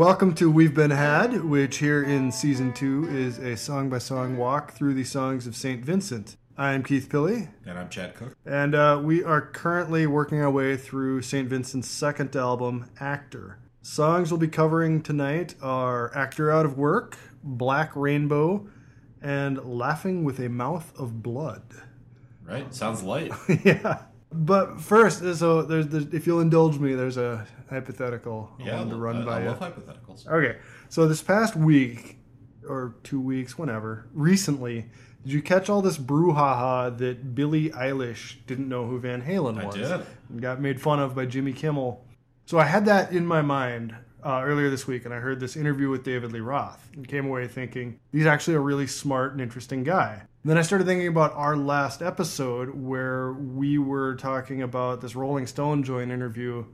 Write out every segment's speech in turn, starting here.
welcome to We've Been Had, which here in season two is a song by song walk through the songs of St. Vincent. I'm Keith Pilley, And I'm Chad Cook. and uh, we are currently working our way through St. Vincent's second album, Actor. Songs we'll be covering tonight are Actor Out of Work, Black Rainbow, and Laughing with a Mouth of Blood. Right? Sounds light. yeah. But first, so there's, there's, if you'll indulge me, there's a hypothetical I Yeah, wanted to run I, by I you. love hypotheticals. Okay, so this past week or two weeks, whenever, recently, did you catch all this brouhaha that Billie Eilish didn't know who Van Halen was? I did. And got made fun of by Jimmy Kimmel. So I had that in my mind uh, earlier this week, and I heard this interview with David Lee Roth and came away thinking he's actually a really smart and interesting guy. And then I started thinking about our last episode where we were talking about this Rolling Stone joint interview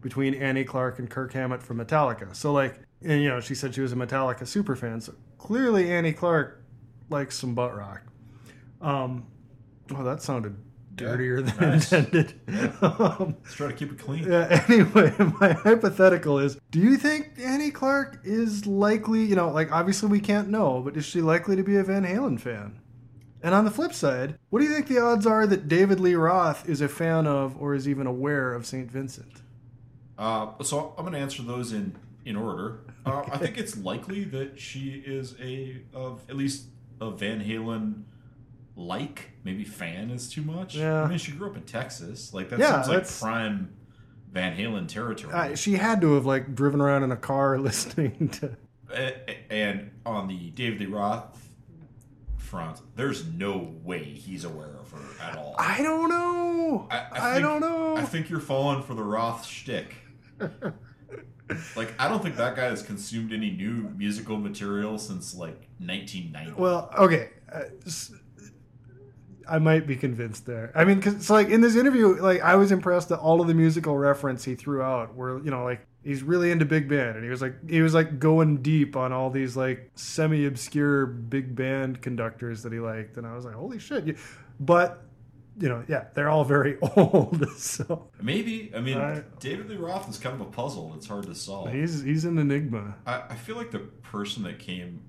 between Annie Clark and Kirk Hammett from Metallica. So like, and you know, she said she was a Metallica super fan. So clearly Annie Clark likes some butt rock. Um, oh, that sounded dirtier than nice. intended. um, Let's try to keep it clean. yeah, anyway, my hypothetical is do you think Annie Clark is likely, you know, like obviously we can't know, but is she likely to be a Van Halen fan? And on the flip side, what do you think the odds are that David Lee Roth is a fan of or is even aware of St. Vincent? Uh, so I'm going to answer those in in order. Uh, I think it's likely that she is a of at least a Van Halen like maybe fan is too much. Yeah. I mean, she grew up in Texas. Like that Yeah, seems like that's- prime Van Halen territory. Uh, she had to have like driven around in a car listening to. And on the David Lee Roth front, there's no way he's aware of her at all. I don't know. I, I, think, don't know. I think you're falling for the Roth shtick. like, I don't think that guy has consumed any new musical material since like 1990. Well, okay. Uh, I might be convinced there. I mean, cause so like in this interview, like I was impressed that all of the musical reference he threw out were, you know, like he's really into big band, and he was like he was like going deep on all these like semi obscure big band conductors that he liked, and I was like, holy shit! But you know, yeah, they're all very old, so Maybe. I mean, I- David Lee Roth is kind of a puzzle. It's hard to solve. he's he's an enigma. I, I feel like the person that came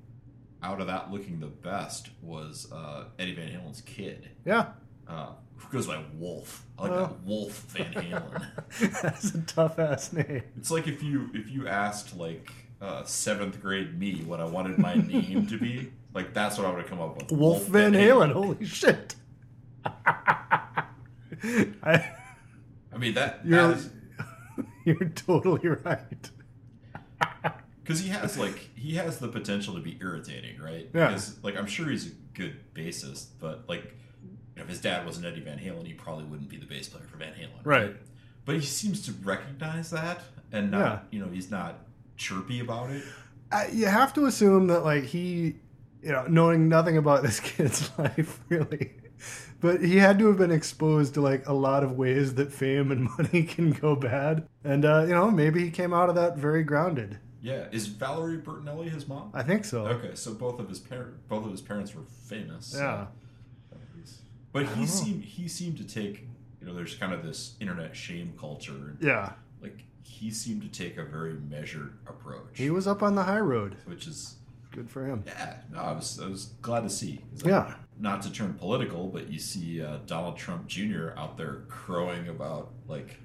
out of that looking the best was uh, Eddie Van Halen's kid, Yeah, uh, goes by Wolf. I like Oh. that Wolf Van Halen. that's a tough ass name. It's like if you if you asked like uh, seventh grade me what I wanted my name to be, like that's what I would have come up with. Wolf Van Halen. Holy shit! I. I mean that You're, you're totally right. because he has like he has the potential to be irritating, right? Yeah. Because like I'm sure he's a good bassist, but like you know, if his dad wasn't Eddie Van Halen, he probably wouldn't be the bass player for Van Halen, Right. But he seems to recognize that and not Yeah. you know he's not chirpy about it. I, you have to assume that, like, he, you know, knowing nothing about this kid's life, really, but he had to have been exposed to, like, a lot of ways that fame and money can go bad. And, uh, you know, maybe he came out of that very grounded. Yeah, is Valerie Bertinelli his mom? I think so. Okay, so both of his parent, both of his parents were famous. so- Yeah. But he seemed he seemed to take you know there's kind of this internet shame culture Yeah. like he seemed to take a very measured approach, He was up on the high road. which is Good for him. yeah no I was I was glad to see like, Yeah. not to turn political but you see uh, Donald Trump Jr. out there crowing about like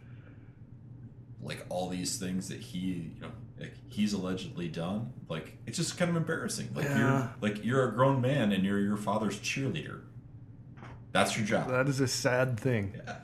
like all these things that he you know like he's allegedly done like it's just kind of embarrassing like Yeah. you're like you're a grown man and you're your father's cheerleader that's your job That is a sad thing. yeah.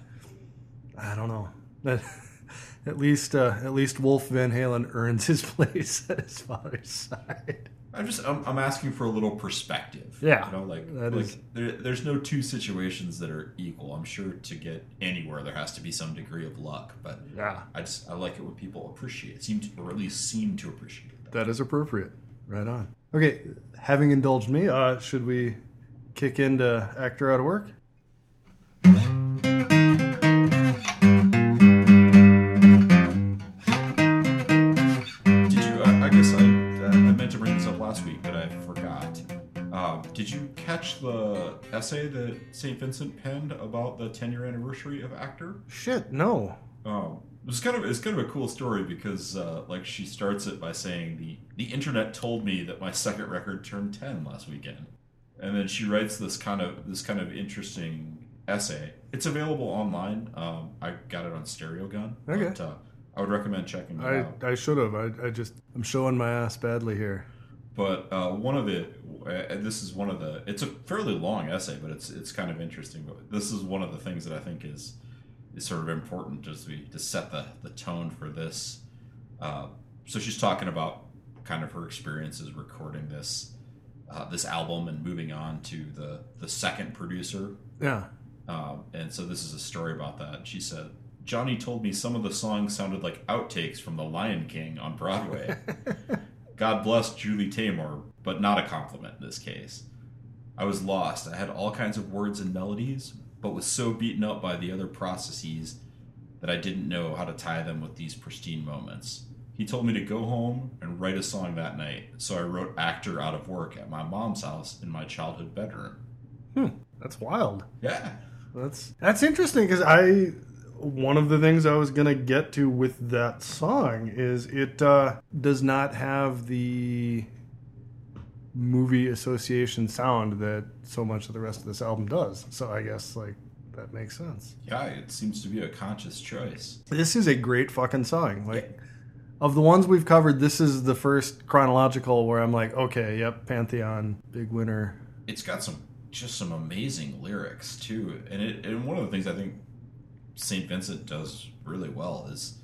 I don't know. That, at least, uh, at least Wolf Van Halen earns his place at his father's side. I'm just I'm, I'm asking for a little perspective. Yeah, you know, like like is- there, there's no two situations that are equal. I'm sure to get anywhere there has to be some degree of luck, but Yeah. I just I like it when people appreciate, seem to, or at least seem to appreciate that. That is appropriate. Right on. Okay, having indulged me, uh, should we kick into actor out of work? Did you? I, I guess I I meant to bring this up last week, but I forgot. Did you catch the essay that St. Vincent penned about the 10 year anniversary of Actor? Shit, no. Um, It's kind of it's kind of a cool story because uh, like she starts it by saying the the internet told me that my second record turned ten last weekend, and then she writes this kind of this kind of interesting essay. It's available online. Um, I got it on Stereogum. Okay. But, uh, I would recommend checking it I, out. I should have. I, I just I'm showing my ass badly here. But uh, one of it, uh, this is one of the. It's a fairly long essay, but it's it's kind of interesting. But this is one of the things that I think is is sort of important just to, to set the the tone for this. Uh, so she's talking about kind of her experiences recording this uh, this album and moving on to the the second producer. Yeah. Um, and so this is a story about that. She said. Johnny told me some of the songs sounded like outtakes from The Lion King on Broadway. God bless Julie Taymor, but not a compliment in this case. I was lost. I had all kinds of words and melodies, but was so beaten up by the other processes that I didn't know how to tie them with these pristine moments. He told me to go home and write a song that night, so I wrote Actor Out of Work at my mom's house in my childhood bedroom. Hmm. That's wild. Yeah. That's that's interesting because I one of the things I was gonna get to with that song is it uh, does not have the movie association sound that so much of the rest of this album does. So I guess like that makes sense. Yeah, it seems to be a conscious choice. This is a great fucking song. Like of the ones we've covered, this is the first chronological where I'm like, okay, yep, Pantheon, big winner. It's got some just some amazing lyrics too, and it and one of the things I think Saint Vincent does really well is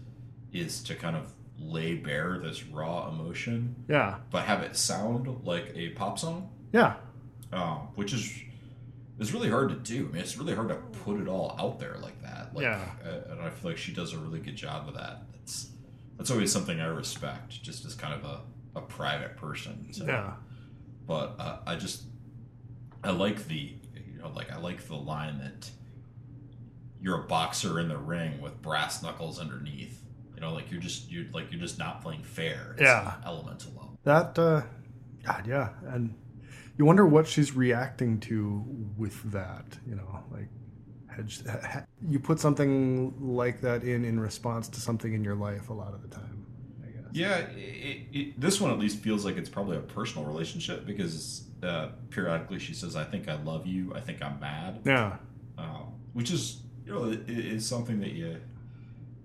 is to kind of lay bare this raw emotion, Yeah, but have it sound like a pop song, yeah, um, which is it's really hard to do. I mean, it's really hard to put it all out there like that. Like, Yeah. and I feel like she does a really good job of that. That's that's always something I respect, just as kind of a, a private person. So. yeah. But uh, I just I like the you know like I like the line that you're a boxer in the ring with brass knuckles underneath. You know, like you're just you're like you're just not playing fair. It's Yeah. elemental level. That, uh, God, yeah. And you wonder what she's reacting to with that, you know, like, had she- ha- you put something like that in in response to something in your life a lot of the time, I guess. Yeah, it, it, this one at least feels like it's probably a personal relationship because uh, periodically she says, "I think I love you. I think I'm mad," Yeah. um, which is you know i- is something that you.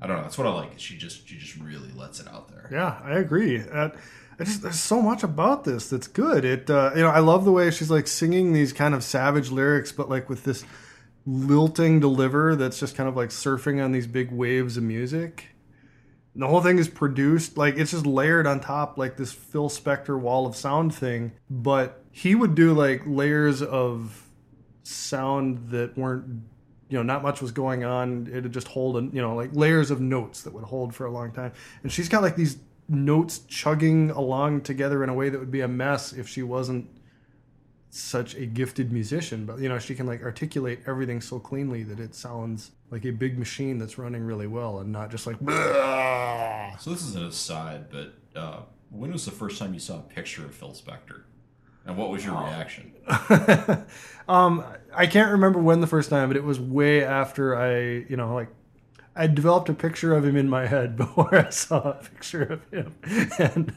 I don't know. That's what I like. She just she just really lets it out there. Yeah, I agree. Uh, I just there's so much about this that's good. It uh, you know I love the way she's like singing these kind of savage lyrics, but like with this lilting deliver that's just kind of like surfing on these big waves of music. And the whole thing is produced like it's just layered on top like this Phil Spector wall of sound thing, but he would do like layers of sound that weren't you know not much was going on. It'd just hold and you know like layers of notes that would hold for a long time. And she's got like these notes chugging along together in a way that would be a mess if she wasn't such a gifted musician but you know she can like articulate everything so cleanly that it sounds like a big machine that's running really well and not just like "Blah." So this is an aside, but uh, when was the first time you saw a picture of Phil Spector, and what was your reaction? um, I can't remember when the first time, but it was way after I, you know, like I developed a picture of him in my head before I saw a picture of him, and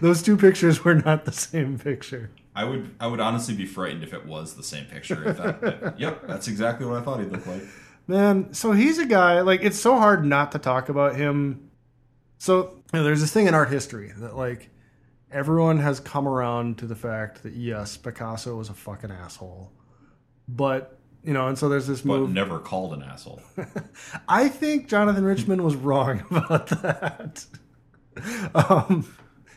those two pictures were not the same picture. I would I would honestly be frightened if it was the same picture. If that, yep, that's exactly what I thought he'd look like. Man, so he's a guy like it's so hard not to talk about him. So you know, there's this thing in art history that like everyone has come around to the fact that yes, Picasso was a fucking asshole, but you know, and so there's this But move. never called an asshole. I think Jonathan Richman was wrong about that. Um,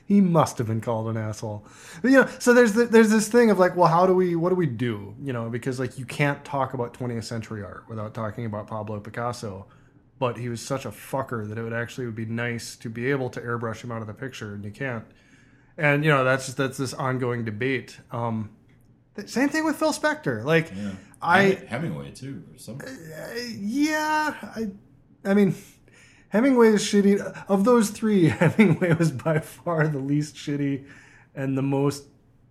he must have been called an asshole. But, you know, so there's the, there's this thing of like, well, how do we, what do we do? You know, because like you can't talk about 20th century art without talking about Pablo Picasso. But he was such a fucker that it would actually would be nice to be able to airbrush him out of the picture, and you can't. And you know, that's just that's this ongoing debate. Um, same thing with Phil Spector. Like, Yeah. I Hemingway too. Or some, uh, yeah, I, I mean, Hemingway is shitty. Of those three, Hemingway was by far the least shitty and the most,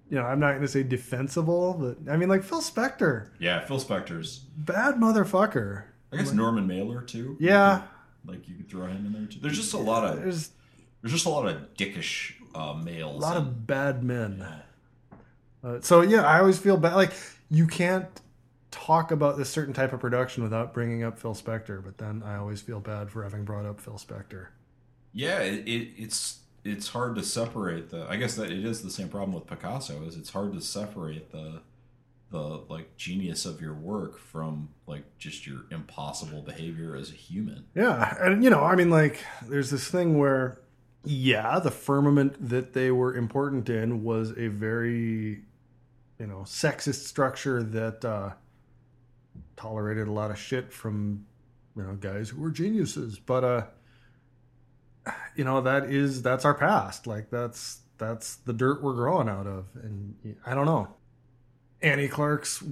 you know, I'm not going to say defensible, but I mean, like Phil Spector, yeah, Phil Spector's. bad motherfucker. I guess Norman Mailer too. Yeah, Like you could throw him in there too. There's just a lot of There's there's just a lot of dickish uh, males. a lot and- of bad men. Uh, so yeah, I always feel bad. Like you can't talk about this certain type of production without bringing up Phil Spector, but then I always feel bad for having brought up Phil Spector. Yeah, it, it, it's it's hard to separate the. I guess that it is the same problem with Picasso. Is it's hard to separate the the like genius of your work from like just your impossible behavior as a human. Yeah, and you know, I mean, like, there's this thing where, yeah, the firmament that they were important in was a very, you know, sexist structure that uh, tolerated a lot of shit from, you know, guys who were geniuses. But, uh, you know, that is that's our past. Like, that's that's the dirt we're growing out of, and I don't know. Annie Clark's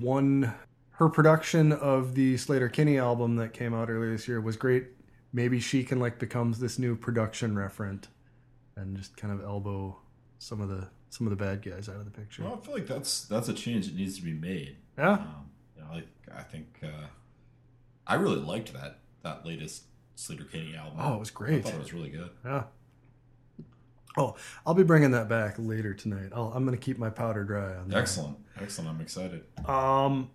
one her production of the Sleater-Kinney album that came out earlier this year was great. Maybe she can like becomes this new production referent and just kind of elbow some of the some of the bad guys out of the picture. Well, I feel like that's that's a change that needs to be made. Yeah. Um, like I think uh, I really liked that that latest Sleater-Kinney album. Oh, it was great. I thought it was really good. Yeah. Oh, I'll be bringing that back later tonight. I'll, I'm going to keep my powder dry on that. Excellent, excellent. I'm excited. Um,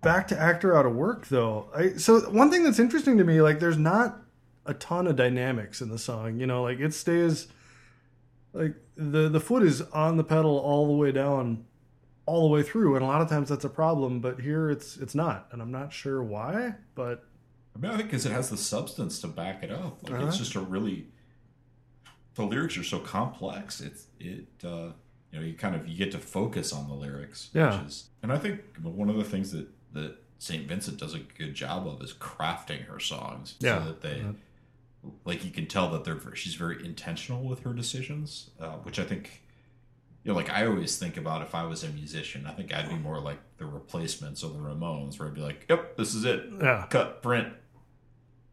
back to actor out of work though. I so one thing that's interesting to me, like, there's not a ton of dynamics in the song. You know, like it stays, like the the foot is on the pedal all the way down, all the way through, and a lot of times that's a problem. But here it's it's not, and I'm not sure why. But I mean, I think because it has the substance to back it up. Like Uh-huh. it's just a really the lyrics are so complex. It's it uh, you know you kind of you get to focus on the lyrics. Yeah. Which is, and I think one of the things that that Saint Vincent does a good job of is crafting her songs Yeah. so that they. Yeah. Like you can tell that they're she's very intentional with her decisions, uh, which I think you know, like I always think about if I was a musician, I think I'd be more like the replacements or the Ramones, where I'd be like, "Yep, this is it, yeah, cut, print,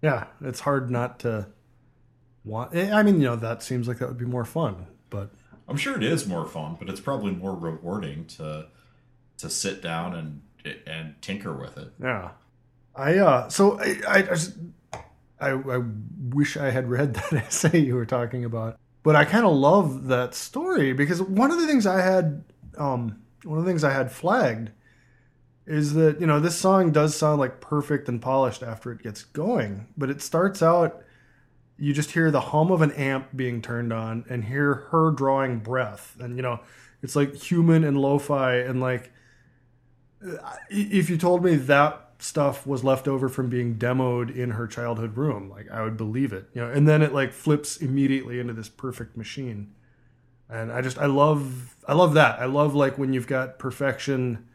yeah, it's hard not to want. eh, I mean, you know, that seems like that would be more fun, but I'm sure it is more fun, but it's probably more rewarding to to sit down and and tinker with it. Yeah, I uh, so I I, I, I I wish I had read that essay you were talking about, but I kind of love that story because one of the things I had um one of the things I had flagged is that you know this song does sound like perfect and polished after it gets going, but it starts out you just hear the hum of an amp being turned on and hear her drawing breath. And you know it's like human and lo-fi and like if you told me that stuff was left over from being demoed in her childhood room. Like i would believe it you know and then it like flips immediately into this perfect machine. And i just i love i love that. I love like when you've got perfection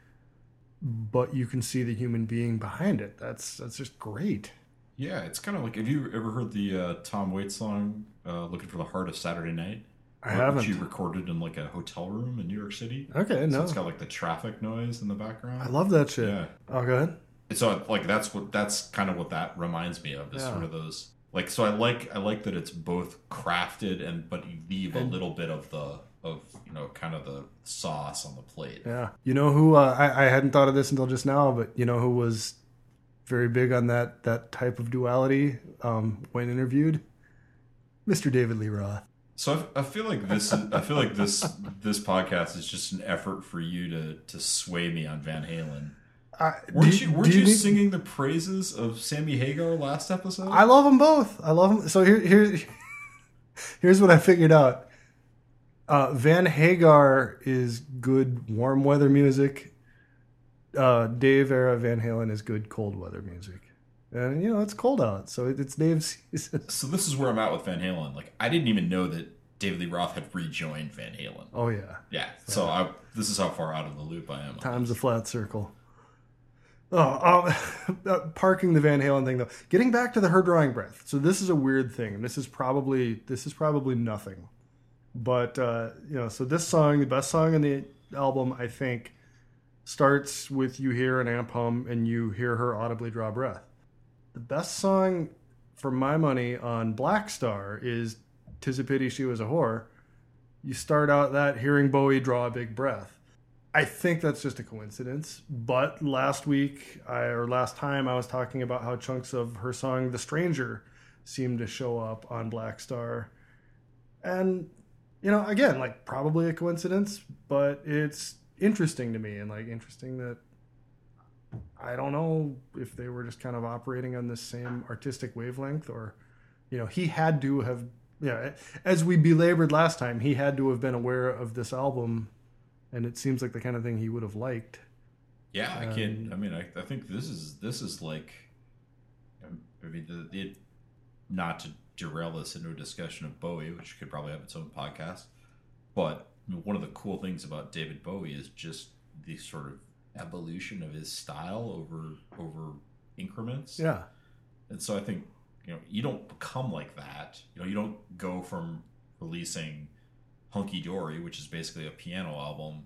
but you can see the human being behind it. That's that's just great. Yeah, it's kind of like have you ever heard the uh, Tom Waits song uh, "Looking for the Heart of Saturday Night"? i Which haven't you recorded in like a hotel room in New York City. okay So no. it's got like the traffic noise in the background. i love that shit. Yeah. oh go ahead so like that's what that's kind of what that reminds me of is Yeah. sort of those like so I like I like that it's both crafted and but you leave a little bit of the of you know kind of the sauce on the plate. Yeah. You know who uh, I, I hadn't thought of this until just now, but you know who was very big on that that type of duality um, when interviewed? Mr. David Lee Roth. So I, I feel like this is, I feel like this this podcast is just an effort for you to to sway me on Van Halen. I, Weren't do you, weren't do you, need- singing the praises of Sammy Hagar last episode? I love them both. I love them. So here, here, here's what I figured out. Uh, Van Hagar is good warm weather music. Uh, Dave era Van Halen is good cold weather music. And you know it's cold out, so it- it's Dave's so this is where I'm at with Van Halen. Like I didn't even know that David Lee Roth had rejoined Van Halen. Oh yeah. Yeah. So I this is how far out of the loop I am. Time's a flat circle. Oh, uh, parking the Van Halen thing though. Getting back to the her drawing breath. So this is a weird thing, this is probably this is probably nothing, but uh, you know. So this song, the best song in the album, I think, starts with you hear an amp hum and you hear her audibly draw breath. The best song, for my money, on Black Star is "Tis a Pity She Was a Whore." You start out that hearing Bowie draw a big breath I think that's just a coincidence. But last week, I, or last time, I was talking about how chunks of her song "The Stranger" seemed to show up on Black Star, and you know, again, like probably a coincidence, but it's interesting to me, and like interesting that I don't know if they were just kind of operating on this same artistic wavelength, or you know, he had to have. Yeah, as we belabored last time, he had to have been aware of this album and it seems like the kind of thing he would have liked. Yeah, I can't. I mean, I, I think this is this is like, I mean, the, it, not to derail this into a discussion of Bowie, which could probably have its own podcast, but one of the cool things about David Bowie is just the sort of evolution of his style over over increments. Yeah, and so I think you know you don't become like that. You know, you don't go from releasing Hunky Dory, which is basically a piano album,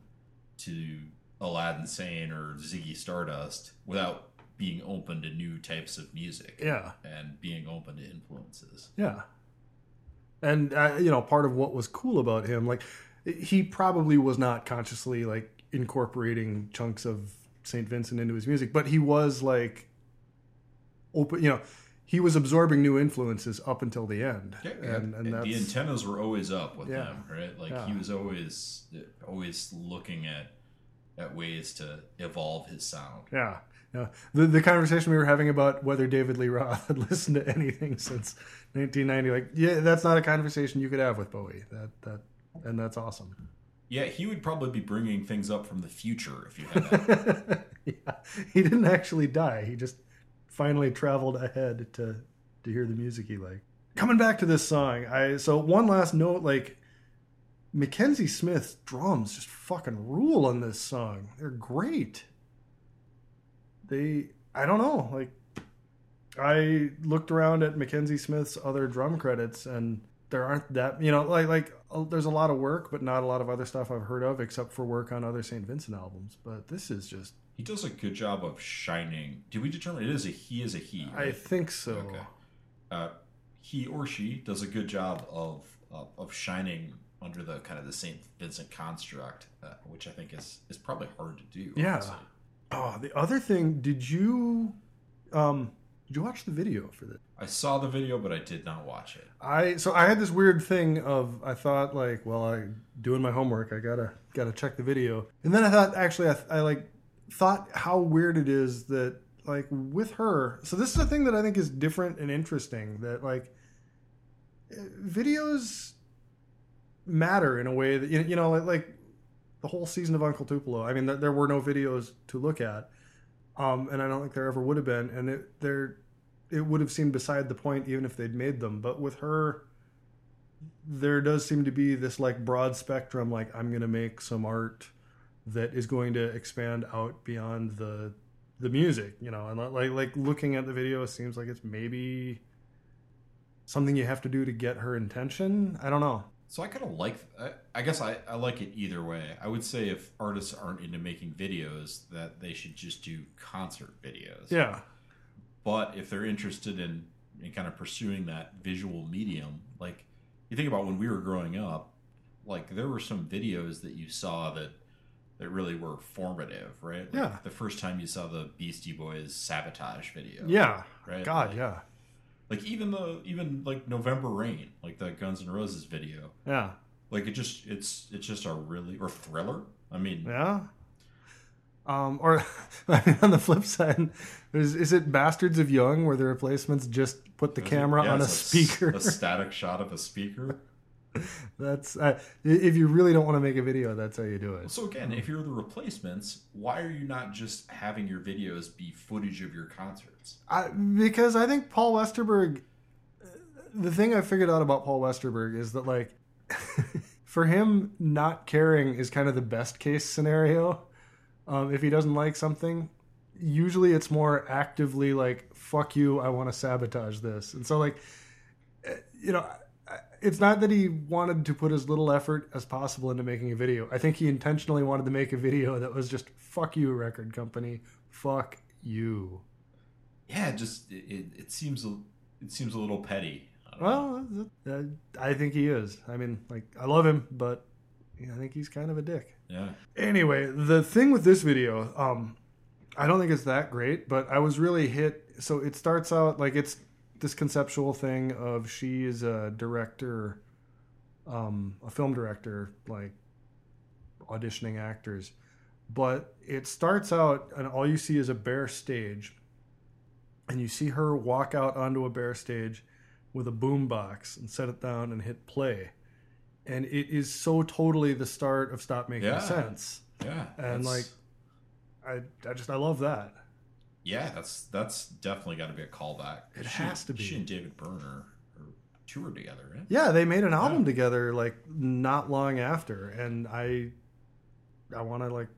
to Aladdin Sane or Ziggy Stardust without being open to new types of music. Yeah. And being open to influences. Yeah. And, uh, you know, part of what was cool about him, like, he probably was not consciously, like, incorporating chunks of St. Vincent into his music, but he was, like, open, you know, he was absorbing new influences up until the end. Yeah, and, and, and the antennas were always up with yeah. him, right? Like yeah. he was always always looking at at ways to evolve his sound. Yeah. Yeah. The the conversation we were having about whether David Lee Roth had listened to anything since 1990, like, yeah, that's not a conversation you could have with Bowie. That that and that's awesome. Yeah, he would probably be bringing things up from the future if you had that. yeah, he didn't actually die. He just finally traveled ahead to to hear the music he liked. Coming back to this song, I so one last note, like McKenzie Smith's drums just fucking rule on this song. They're great. They, I don't know, like I looked around at McKenzie Smith's other drum credits and there aren't that you know like like uh, there's a lot of work but not a lot of other stuff I've heard of except for work on other St. Vincent albums. But this is just he does a good job of shining. Did we determine it is a he is a he? Right? I think so. Okay. Uh, he or she does a good job of uh, of shining under the kind of the Saint Vincent construct, uh, which I think is is probably hard to do. Yeah. Honestly. Oh, the other thing, did you um did you watch the video for this? I saw the video, but I did not watch it. I so I had this weird thing of I thought like, well, I doing my homework, I gotta gotta check the video, and then I thought actually I, I like thought how weird it is that like with her. So this is a thing that I think is different and interesting. That like videos matter in a way that you know like, like the whole season of Uncle Tupelo. I mean, there were no videos to look at, um, and I don't think there ever would have been. And it there, it would have seemed beside the point even if they'd made them. But with her, there does seem to be this like broad spectrum. Like I'm to make some art that is going to expand out beyond the the music, you know, and like like looking at the video seems like it's maybe something you have to do to get her intention. I don't know. So I kind of like. I, I guess I, I like it either way. I would say if artists aren't into making videos, that they should just do concert videos. Yeah. But if they're interested in in kind of pursuing that visual medium, like you think about when we were growing up, like there were some videos that you saw that that really were formative, right? Like yeah. The first time you saw the Beastie Boys sabotage video. Yeah. Right. God, like, yeah. Like even the even like November Rain, like the Guns N' Roses video. Yeah. Like it just it's it's just a really or thriller. I mean. Yeah. Um, or I mean, on the flip side, is, is it Bastards of Young where the replacements just put the camera yeah, on a speaker, a static shot of a speaker? that's uh, if you really don't want to make a video, that's how you do it. So again, if you're the replacements, why are you not just having your videos be footage of your concerts? I, because I think Paul Westerberg. The thing I figured out about Paul Westerberg is that like, for him, not caring is kind of the best case scenario. Um, if he doesn't like something, usually it's more actively like, "Fuck you, I want to sabotage this," and so like, eh, you know it's not that he wanted to put as little effort as possible into making a video. I think he intentionally wanted to make a video that was just "fuck you, record company, fuck you." Yeah, just it, it seems it seems a little petty. I well, uh, I think he is. I mean, like I love him, but I think he's kind of a dick. Yeah. Anyway, the thing with this video, um, I don't think it's that great, but I was really hit. So it starts out like it's this conceptual thing of she is a director, um, a film director, like auditioning actors. But it starts out, and all you see is a bare stage, and you see her walk out onto a bare stage with a boombox and set it down and hit play. And it is so totally the start of Stop Making Yeah. Sense. Yeah. And that's- like, I, I just, I love that. Yeah, that's that's definitely got to be a callback. It She- has to be. She and David are toured together, right? Yeah, they made an album Yeah. together like not long after, and I, I want to like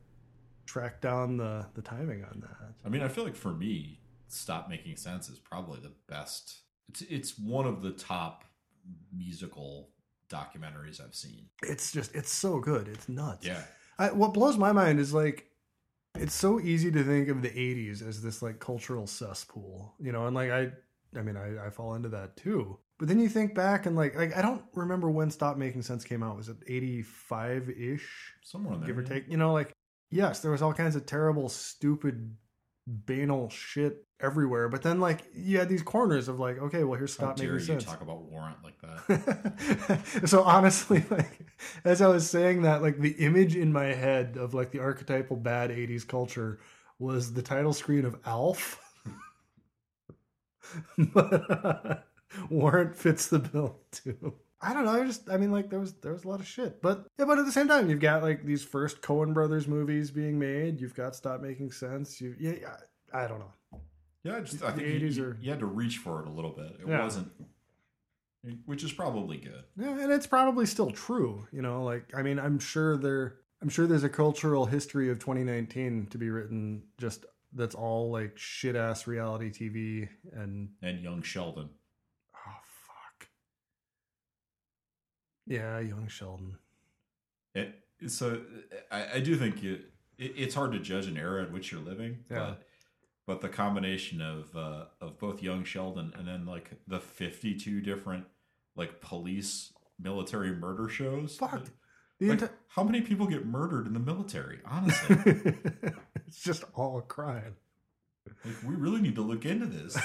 track down the the timing on that. I mean, I feel like for me, Stop Making Sense is probably the best. It's it's one of the top musical documentaries I've seen. It's just, it's so good. It's nuts. Yeah. I, what blows my mind is like it's so easy to think of the 80s as this like cultural cesspool you know and like i i mean i, I fall into that too but then you think back and like like i don't remember when stop making sense came out was it 85-ish Somewhere there. give or yeah. take you know like yes there was all kinds of terrible stupid banal shit everywhere. But then like you had these corners of like okay well here's stop making sense. talk about Warrant like that? so honestly like as i was saying that like the image in my head of like the archetypal bad 80s culture was the title screen of alf. But uh, warrant fits the bill too i don't know i just i mean like there was there was a lot of shit but yeah but at the same time you've got like these first Coen brothers movies being made you've got stop making sense you yeah i, I don't know yeah, I just I The think you, 80s you- are- you had to reach for it a little bit. It Yeah. wasn't, which is probably good. Yeah, and it's probably still true. You know, like I mean, I'm sure there, I'm sure there's a cultural history of 2019 to be written. Just that's all like shit ass reality TV and And young Sheldon. oh fuck. Yeah, young Sheldon. It, so I, I do think it, it, it's hard to judge an era in which you're living, Yeah. but but the combination of uh, of both young Sheldon and then like the 52 different like police military murder shows. Fuck. Like, enti- how many people get murdered in the military? Honestly, it's just all a crime. like, we really need to look into this.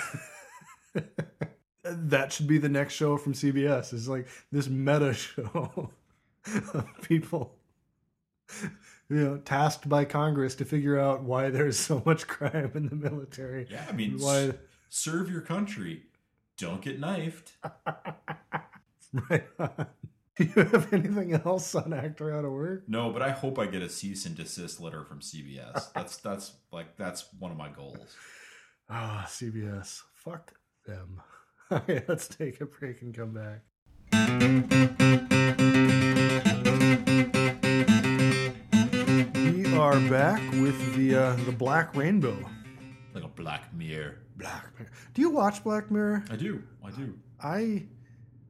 that should be the next show from CBS. It's like this meta show of people, you know, tasked by Congress to figure out why there's so much crime in the military. Yeah, I mean, Why? serve your country. Don't get knifed. Right. on. Do you have anything else on Actor Out of Work? No, but I hope I get a cease and desist letter from CBS. That's that's like that's one of my goals. Ah, CBS. Fuck them. Okay, let's take a break and come back. We are back with the uh, the Black Rainbow. Like a black mirror. Black Mirror. Do you watch Black Mirror? I do. I do. I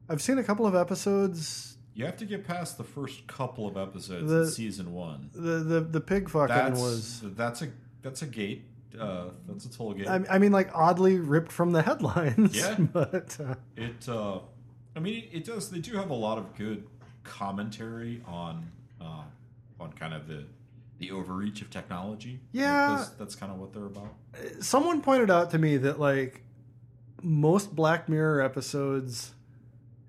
I've seen a couple of episodes. You have to get past the first couple of episodes The- in season one. The the the pig fucking That's was. that's a that's a gate. Uh, that's a toll game. I, I mean, like oddly ripped from the headlines. Yeah. but uh, it. Uh, I mean, it, does. They do have a lot of good commentary on uh, on kind of the the overreach of technology. Like, Yeah. that's, that's kind of what they're about. someone pointed out to me that like most Black Mirror episodes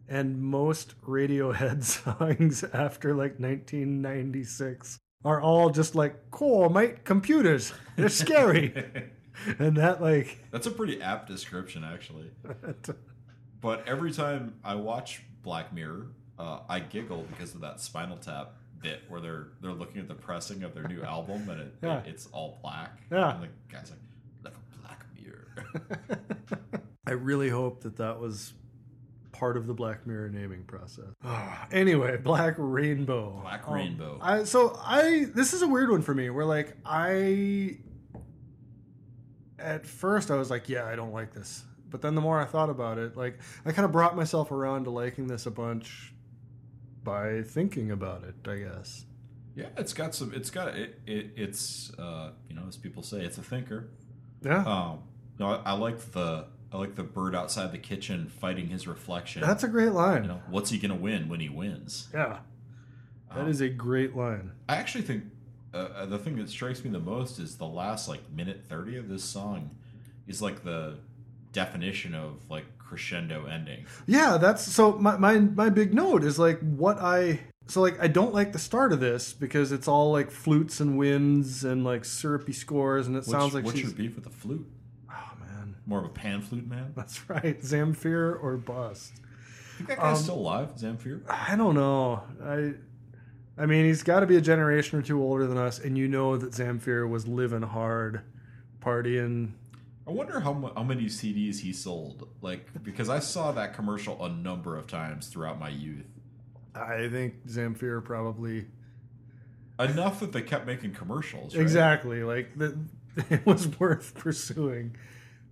and most Radiohead songs after like 1996 are all just like cool, mate. Computers, they're scary, and that like That's a pretty apt description, actually. But every time I watch Black Mirror, uh, I giggle because of that Spinal Tap bit where they're they're looking at the pressing of their new album and it, Yeah. it- it's all black. Yeah. and the guy's like, like a black mirror. I really hope that that was part of the Black Mirror naming process. anyway, Black Rainbow. Black Um, Rainbow. I so I this is a weird one for me where like I at first I was like, yeah, I don't like this. But then the more I thought about it, like I kind of brought myself around to liking this a bunch by thinking about it, I guess. yeah, it's got some. It's got it. it it's uh, you know, as people say, it's a thinker. Yeah. Um, no, I, I like the I like the bird outside the kitchen fighting his reflection. That's a great line. you know, what's he gonna win when he wins? Yeah. That Um, is a great line. I actually think uh, uh, the thing that strikes me the most is the last like minute 30 of this song is like the definition of like crescendo ending. Yeah, that's so my, my my big note is like what I so like I don't like the start of this because it's all like flutes and winds and like syrupy scores and it What's, sounds like what's your beef with the flute? More of a pan flute man? that's right Zamfir or bust I think that guy's Um, still alive, Zamfir. I don't know I I mean he's got to be a generation or two older than us and you know that Zamfir was living hard partying I wonder how how many CDs he sold. Like because I saw that commercial a number of times throughout my youth. I think Zamfir probably Enough that they kept making commercials. Right? Exactly. Like that it was worth pursuing.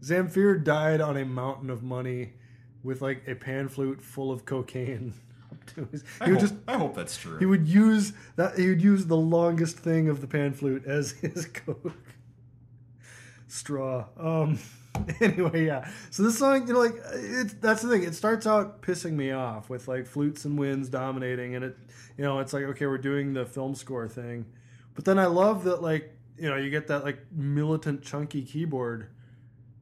Zamfir died on a mountain of money with like a pan flute full of cocaine. up to his- I He would hope, just I hope that's true. he would use that he would use the longest thing of the pan flute as his coke straw. Um anyway, yeah. So this song, you know, like it's that's the thing. It starts out pissing me off with like flutes and winds dominating, and it, you know, it's like okay, we're doing the film score thing, but then I love that like you know you get that like militant chunky keyboard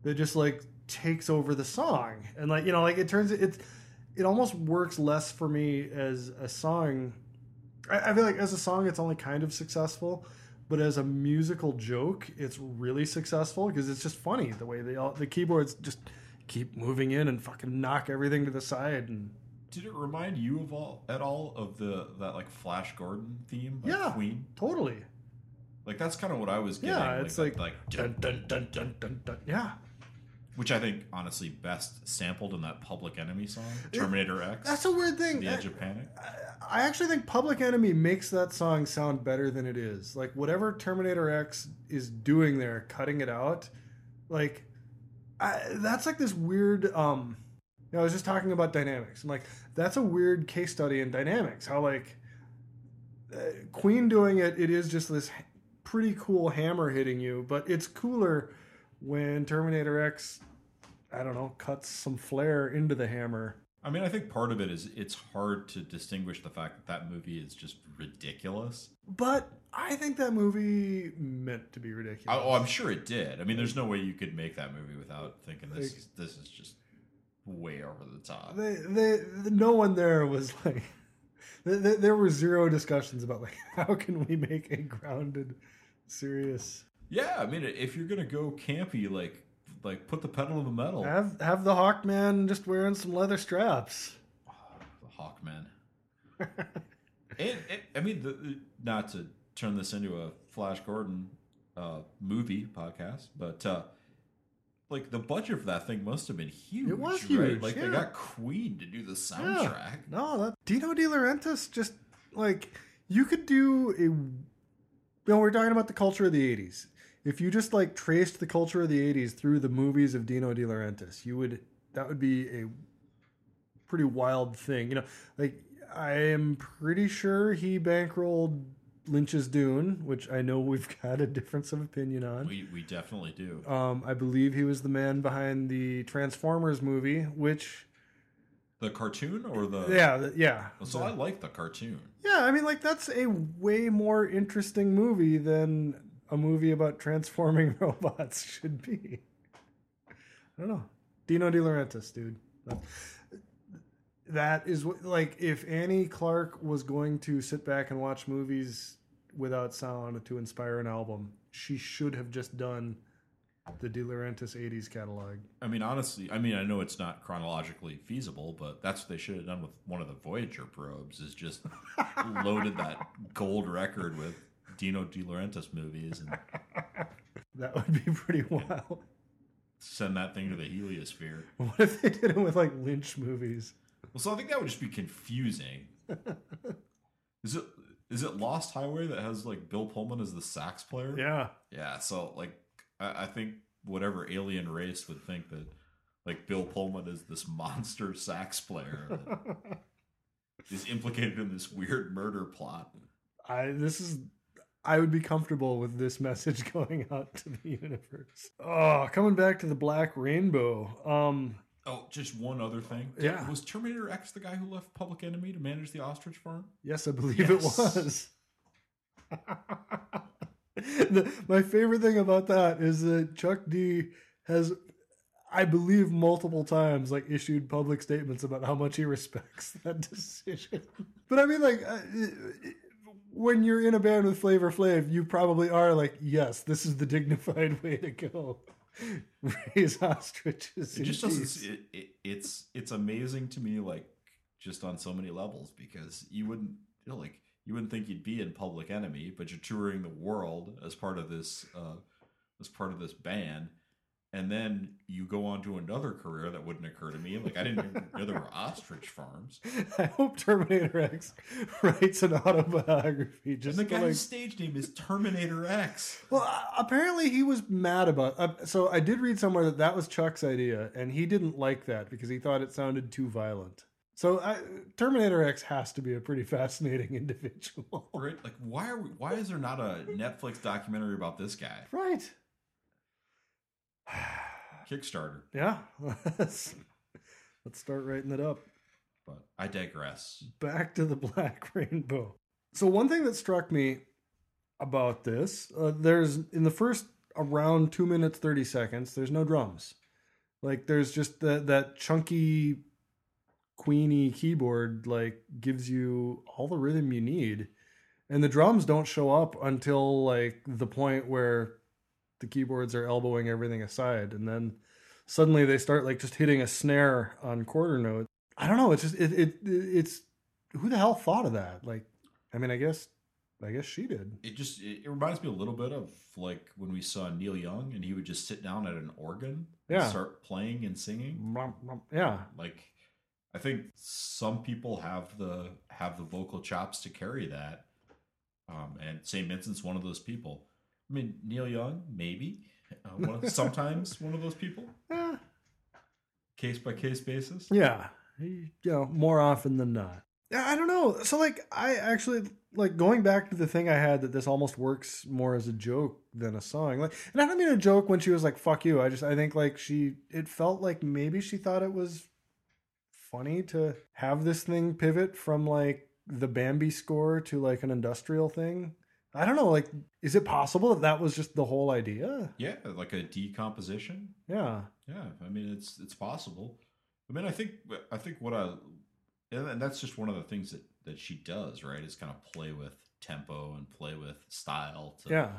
that just like takes over the song, and like you know like it turns it it almost works less for me as a song. I, I feel like as a song, it's only kind of successful but as a musical joke, it's really successful because it's just funny the way they all the keyboards just keep moving in and fucking knock everything to the side and Did it remind you of all at all of the that like Flash Gordon theme by Yeah. Queen? totally Like that's kind of what I was getting. Yeah, it's like- like dun dun dun dun dun dun yeah which I think honestly best sampled in that Public Enemy song, Terminator X. that's a weird thing the Edge of Panic. I actually think Public Enemy makes that song sound better than it is. Like whatever Terminator X is doing there, cutting it out, like I, that's like this weird. Um, you know, I was just talking about dynamics, and like that's a weird case study in dynamics. How like uh, Queen doing it, it is just this pretty cool hammer hitting you, but it's cooler when Terminator X, I don't know, cuts some flair into the hammer. I mean, I think part of it is it's hard to distinguish the fact that that movie is just ridiculous. But I think that movie meant to be ridiculous. I, oh, I'm sure it did. I mean, there's no way you could make that movie without thinking this Like- is, this is just way over the top. they, they, no one there was like, th th there were zero discussions about like how can we make a grounded, serious. Yeah, I mean, if you're gonna go campy, like like put the pedal to the metal. Have have the Hawkman just wearing some leather straps. the Hawkman. and, and I mean, the, not to turn this into a Flash Gordon uh, movie podcast, but uh, like the budget for that thing must have been huge. It was right? huge, Like they got Queen to do the soundtrack. No, that Dino De Laurentiis just like you could do a. You know, we're talking about the culture of the '80s. If you just like traced the culture of the '80s through the movies of Dino De Laurentiis, you would that would be a pretty wild thing. You know, like I am pretty sure he bankrolled Lynch's Dune, which I know we've got a difference of opinion on. We we definitely do. Um, I believe he was the man behind the Transformers movie, which The cartoon or the yeah, th- yeah. So I like the cartoon. Yeah, I mean, like that's a way more interesting movie than a movie about transforming robots should be. I don't know, Dino De Laurentiis, dude. That, is what, like if Annie Clark was going to sit back and watch movies without sound to inspire an album, she should have just done the De Laurentiis '80s catalog. I mean, honestly, I mean, I know it's not chronologically feasible, but that's what they should have done with one of the Voyager probes. Is just loaded that gold record with Dino De Laurentiis movies and That would be pretty wild. send that thing to the heliosphere. What if they did it with like Lynch movies? Well, so I think that would just be confusing. Is it is it Lost Highway that has like Bill Pullman as the sax player? Yeah. Yeah. So like, I, I think whatever alien race would think that like Bill Pullman is this monster sax player that is implicated in this weird murder plot. I this is I would be comfortable with this message going out to the universe. Oh, coming back to the Black Rainbow. Um Oh, just one other thing. Yeah. Was Terminator X the guy who left Public Enemy to manage the ostrich farm? Yes, I believe it was. The- my favorite thing about that is that Chuck D has, I believe, multiple times like issued public statements about how much he respects that decision. But I mean, like, when you're in a band with Flavor Flav, you probably are like, yes, this is the dignified way to go. Raise ostriches. It just doesn't. It, it, it's it's amazing to me, like just on so many levels, because you wouldn't you know, like you wouldn't think you'd be in Public Enemy, but you're touring the world as part of this uh, as part of this band, and then you go on to another career that wouldn't occur to me. Like I didn't know there were ostrich farms. I hope Terminator X writes an autobiography And just the guy's like, stage name is Terminator X. Well, apparently he was mad about. Uh, so I did read somewhere that that was Chuck's idea, and he didn't like that because he thought it sounded too violent. So I, Terminator X has to be a pretty fascinating individual, Right? Like why are we? Why is there not a Netflix documentary about this guy? right? Kickstarter. Yeah, let's start writing it up. But I digress. Back to the Black Rainbow. So one thing that struck me about this, uh, there's in the first around two minutes thirty seconds, there's no drums. Like there's just that that chunky, queeny keyboard like gives you all the rhythm you need, and the drums don't show up until like the point where the keyboards are elbowing everything aside, and then suddenly they start like just hitting a snare on quarter notes. I don't know. It's just it, it it's who the hell thought of that? Like, I mean, I guess I guess she did. It just it, reminds me a little bit of like when we saw Neil Young and he would just sit down at an organ Yeah. and start playing and singing. Yeah, Like I think some people have the have the vocal chops to carry that. Um, and St. Vincent's one of those people. I mean, Neil Young, maybe. Uh, one of, sometimes one of those people. Eh, Case by case basis. yeah. You know, more often than not. Yeah, I don't know. So like, I actually like going back to the thing I had that this almost works more as a joke than a song. Like, and I don't mean a joke when she was like "fuck you." I just I think like she it felt like maybe she thought it was funny to have this thing pivot from like the Bambi score to like an industrial thing. I don't know. Like, is it possible that that was just the whole idea? Yeah, like a decomposition. Yeah. Yeah, I mean it's it's possible. I mean, I think I think what I and that's just one of the things that that she does, right? Is kind of play with tempo and play with style to Yeah.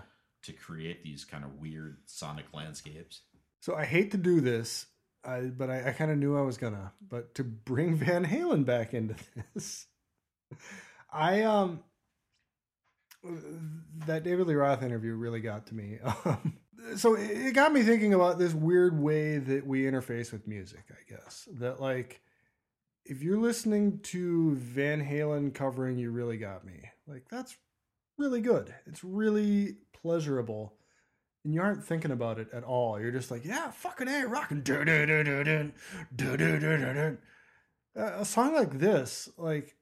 to create these kind of weird sonic landscapes. So I hate to do this, I, but I, I kind of knew I was gonna. But to bring Van Halen back into this, I um that David Lee Roth interview really got to me. Um, so it got me thinking about this weird way that we interface with music. I guess that like if you're listening to Van Halen covering "You Really Got Me," like that's really good. It's really pleasurable and you aren't thinking about it at all. You're just like, yeah, fucking a rocking. A song like this, like,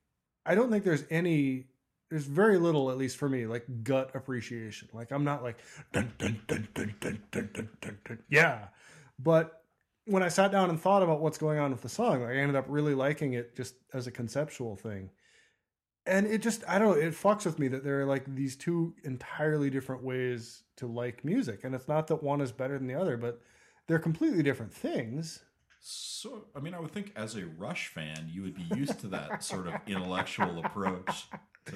I don't think there's any. There's very little, at least for me, like gut appreciation. Like I'm not like dun, dun, dun, dun, dun, dun, dun, dun, dun. yeah, but when I sat down and thought about what's going on with the song, like, I ended up really liking it just as a conceptual thing. And it just i don't know it fucks with me that there are like these two entirely different ways to like music. And it's not that one is better than the other but they're completely different things. So, I mean, I would think as a Rush fan, you would be used to that sort of intellectual approach to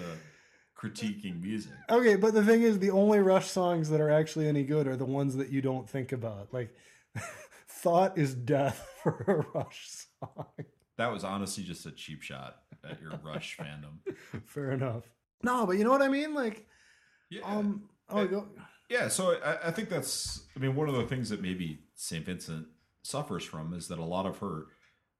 critiquing music. okay but the thing is the only rush songs that are actually any good are the ones that you don't think about like thought is death for a rush song That was honestly just a cheap shot at your Rush fandom. fair enough no but you know what i mean like Yeah. um oh go Yeah, so I, I think that's. I mean, one of the things that maybe Saint Vincent suffers from is that a lot of her,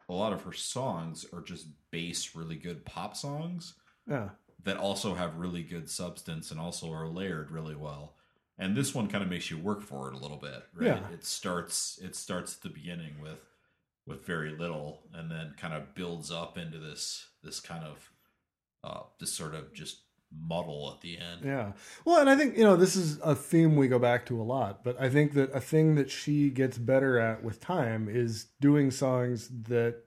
a lot of her songs are just bass, really good pop songs yeah that also have really good substance and also are layered really well. And this one kind of makes you work for it a little bit, right? Yeah. It starts. It starts at the beginning with with very little, and then kind of builds up into this this kind of uh, this sort of just muddle at the end. Yeah. Well, and I think, you know, this is a theme we go back to a lot, but I think that a thing that she gets better at with time is doing songs that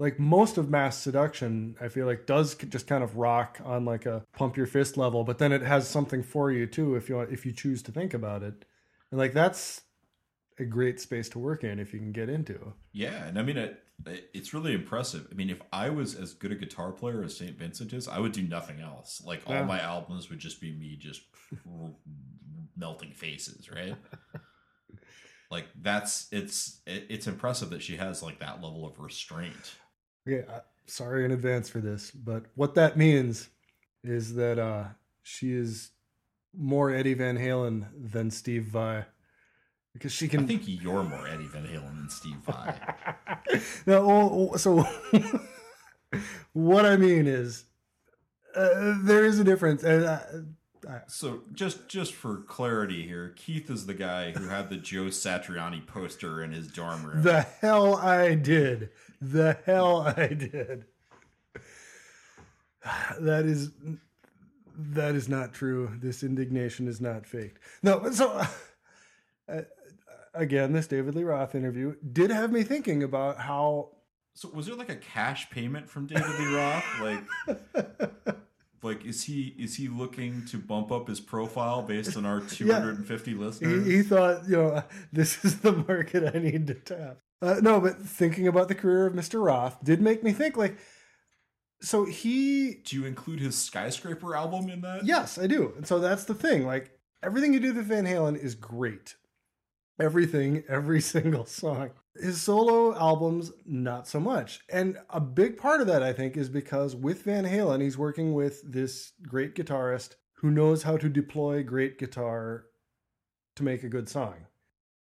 like most of Masseduction i feel like does just kind of rock on like a pump your fist level but then it has something for you too if you want, if you choose to think about it and like that's a great space to work in if you can get into Yeah, and I mean it. It's really impressive. I mean, if I was as good a guitar player as Saint Vincent is, I would do nothing else. Like all Yeah. my albums would just be me just melting faces, right? like that's it's it's impressive that she has like that level of restraint. Okay uh, sorry in advance for this but what that means is that uh she is more eddie van halen than steve vai because she can. I think you're more Eddie Van Halen than Steve Vai. no, well, so what I mean is uh, there is a difference, and uh, I, So just just for clarity here, Keith is the guy who had the Joe Satriani poster in his dorm room. the hell I did, the hell I did. That is that is not true. This indignation is not faked. No, so uh, again, this David Lee Roth interview did have me thinking about how So was there like a cash payment from David Lee Roth? Like, like is he is he looking to bump up his profile based on our 250 he, listeners? he thought, you know, this is the market I need to tap. Uh, no, but thinking about the career of Mr. Roth did make me think like, so he, Do you include his skyscraper album in that? yes, I do. And so that's the thing. Like, everything you do with Van Halen is great. Everything, every single song. His solo albums, not so much. And a big part of that, I think, is because with Van Halen, he's working with this great guitarist who knows how to deploy great guitar to make a good song.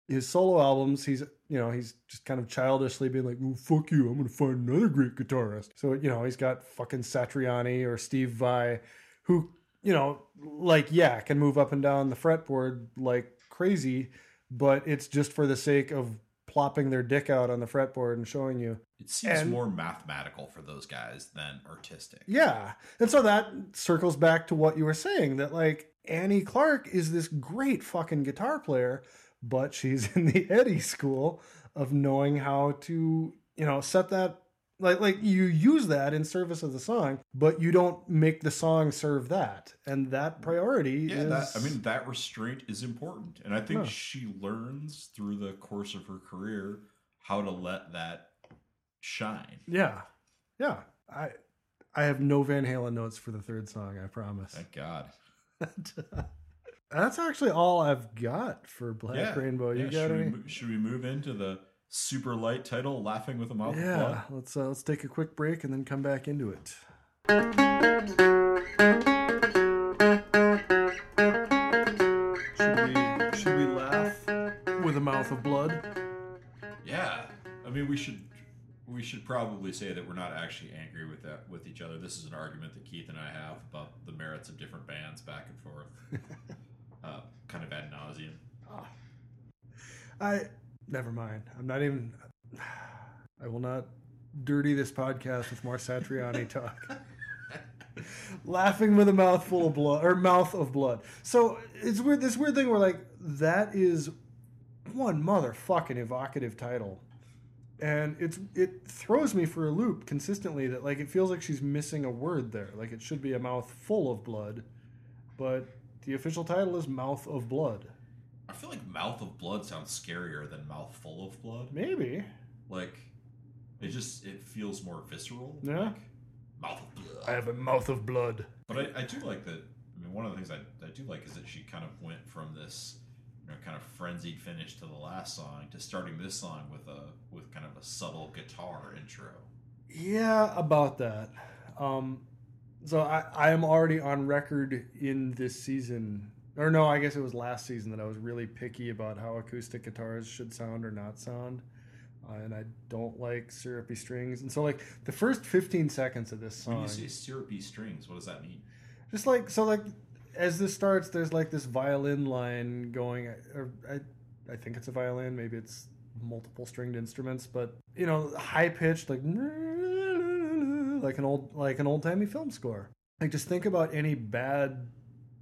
His solo albums, he's you know he's just kind of childishly being like, "Well, fuck you, I'm gonna find another great guitarist." So you know he's got fucking Satriani or Steve Vai, who you know like yeah can move up and down the fretboard like crazy, but it's just for the sake of plopping their dick out on the fretboard and showing you It seems And- more mathematical for those guys than artistic. Yeah. And so that circles back to what you were saying that like Annie Clark is this great fucking guitar player, but she's in the Eddie school of knowing how to, you know, set that like like you use that in service of the song, but you don't make the song serve that. And that priority Yeah, is that, I mean that restraint is important, and I think Huh. she learns through the course of her career how to let that shine. Yeah. Yeah. I I have no Van Halen notes for the third song, I promise. Thank God. That's actually all I've got for Black yeah, Rainbow. You yeah, got should any? We, should we move into the super light title, "Laughing with a Mouth of Blood? Yeah, Blood"? let's uh, let's take a quick break and then come back into it. Should we should we laugh with a mouth of blood? Yeah, I mean we should we should probably say that we're not actually angry with that with each other. This is an argument that Keith and I have about the merits of different bands back and forth, uh, kind of ad nauseum. I never mind. I'm not even. I will not dirty this podcast with more Satriani talk. Laughing with a mouthful of blood or mouth of blood. So it's weird. This weird thing where like that is one motherfucking evocative title, and it's it throws me for a loop consistently. That like it feels like she's missing a word there. Like it should be a mouth full of blood, but the official title is Mouth of Blood. I feel like "Mouth of Blood" sounds scarier than "Mouthful of Blood." Maybe. Like it just it feels more visceral. Yeah. Like, mouth of blood. I have a mouth of blood. But I, I do like that. I mean, one of the things I, I do like is that she kind of went from this, you know, kind of frenzied finish to the last song to starting this song with a with kind of a subtle guitar intro. Yeah, about that. Um, so I, I am already on record in this season, or no, I guess it was last season that I was really picky about how acoustic guitars should sound or not sound. Uh, and I don't like syrupy strings. And so, like, the first 15 seconds of this When song, you say syrupy strings, what does that mean? just like, so, like, as this starts, there's like this violin line going, or I, I think it's a violin, maybe it's multiple stringed instruments, but you know, high pitched, like like an old like an old timey film score. like just think about any bad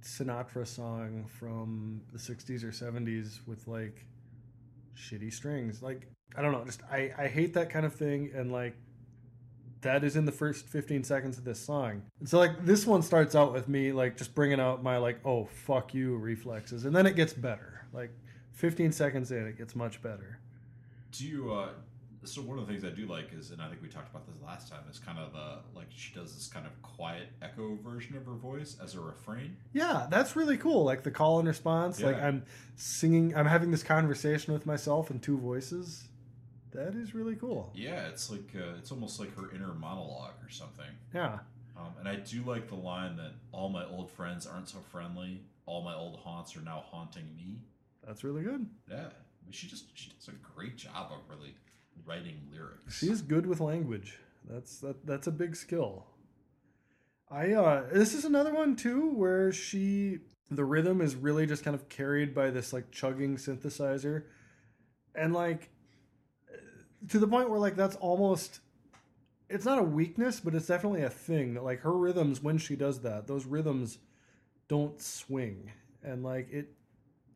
Sinatra song from the 60s or 70s with like shitty strings. Like I don't know, just I I hate that kind of thing and like that is in the first 15 seconds of this song. So like this one starts out with me like just bringing out my like oh fuck you reflexes and then it gets better. Like 15 seconds in it gets much better. Do you? Uh, so one of the things I do like is, and I think we talked about this last time, is kind of the like she does this kind of quiet echo version of her voice as a refrain. Yeah, that's really cool. Like the call and response. Like I'm singing, I'm having this conversation with myself in two voices. That is really cool. Yeah, it's like uh, it's almost like her inner monologue or something. Yeah. Um, and I do like the line that all my old friends aren't so friendly. All my old haunts are now haunting me. That's really good. Yeah, I mean, she just she does a great job of really writing lyrics. She's good with language. That's that that's a big skill. I uh this is another one too where she the rhythm is really just kind of carried by this like chugging synthesizer and like to the point where like that's almost it's not a weakness but it's definitely a thing that like her rhythms when she does that those rhythms don't swing and like it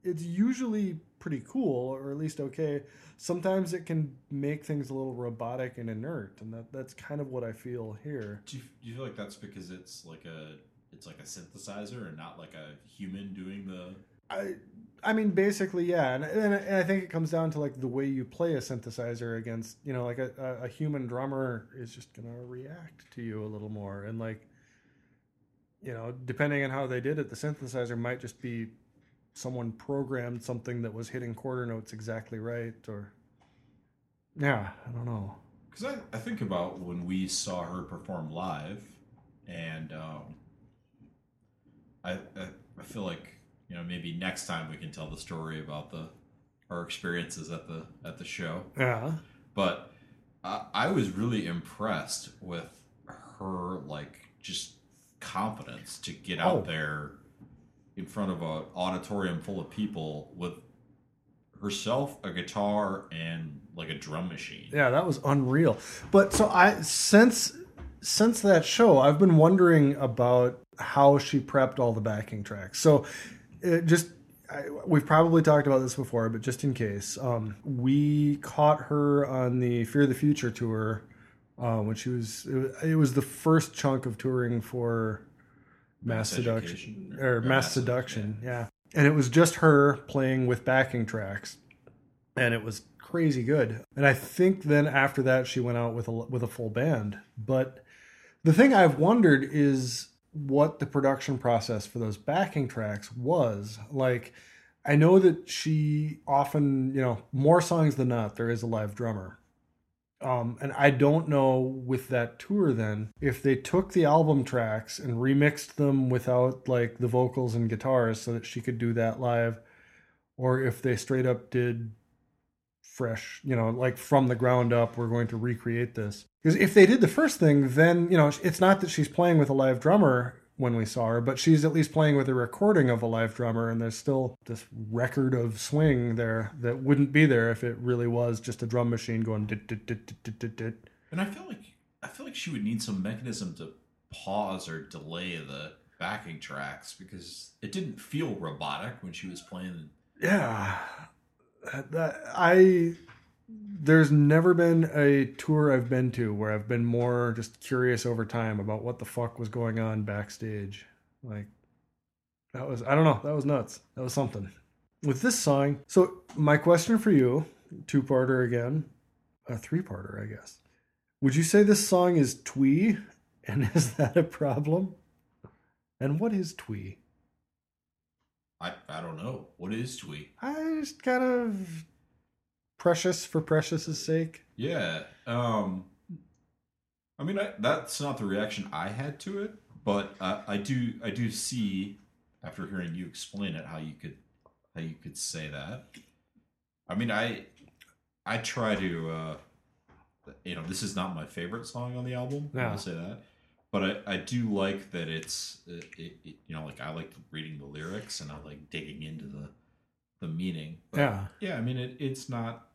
it's usually pretty cool or at least okay sometimes it can make things a little robotic and inert and that that's kind of what i feel here Do you, do you feel like that's because it's like a it's like a synthesizer and not like a human doing the? i i mean basically yeah and, and, and i think it comes down to like the way you play a synthesizer against you know like a, a, a human drummer is just gonna react to you a little more and like you know depending on how they did it the synthesizer might just be someone programmed something that was hitting quarter notes exactly right or yeah i don't know Because I, I think about when we saw her perform live, and um, I, I I feel like you know maybe next time we can tell the story about the our experiences at the at the show. yeah But I, I was really impressed with her like just confidence to get out Oh. there in front of an auditorium full of people with herself, a guitar, and like a drum machine. Yeah, that was unreal. But so I since since that show, I've been wondering about how she prepped all the backing tracks. So it just I, we've probably talked about this before, but just in case, um, we caught her on the Fear the Future tour uh, when she was it, was it was the first chunk of touring for Mass, Seduction or or Mass, Mass- Seduction, yeah. And it was just her playing with backing tracks, and it was crazy good. And I think then after that she went out with a with a full band. But the thing I've wondered is what the production process for those backing tracks was. Like I know that she often, you know, more songs than not there is a live drummer. Um, and I don't know with that tour then if they took the album tracks and remixed them without like the vocals and guitars so that she could do that live, or if they straight up did fresh, you know, like from the ground up, we're going to recreate this. Because if they did the first thing, then, you know, it's not that she's playing with a live drummer when we saw her, but she's at least playing with a recording of a live drummer, and there's still this record of swing there that wouldn't be there if it really was just a drum machine going dit dit dit dit dit dit. And I feel like I feel like she would need some mechanism to pause or delay the backing tracks because it didn't feel robotic when she was playing. Yeah, I there's never been a tour I've been to where I've been more just curious over time about what the fuck was going on backstage. Like that was I don't know, that was nuts. That was something. With this song, so my question for you, two-parter again, a three-parter, I guess. Would you say this song is twee and is that a problem? And what is twee? I I don't know what is twee. I just kind of precious for precious's sake. Yeah. Um. I mean, I, that's not the reaction I had to it, but I, I do I do see after hearing you explain it how you could how you could say that. I mean, I I try to uh, you know this is not my favorite song on the album. Yeah. I'll say that, but I, I do like that it's it, it, it- you know like I like reading the lyrics and I like digging into the the meaning. But Yeah. yeah. I mean, it, it's not.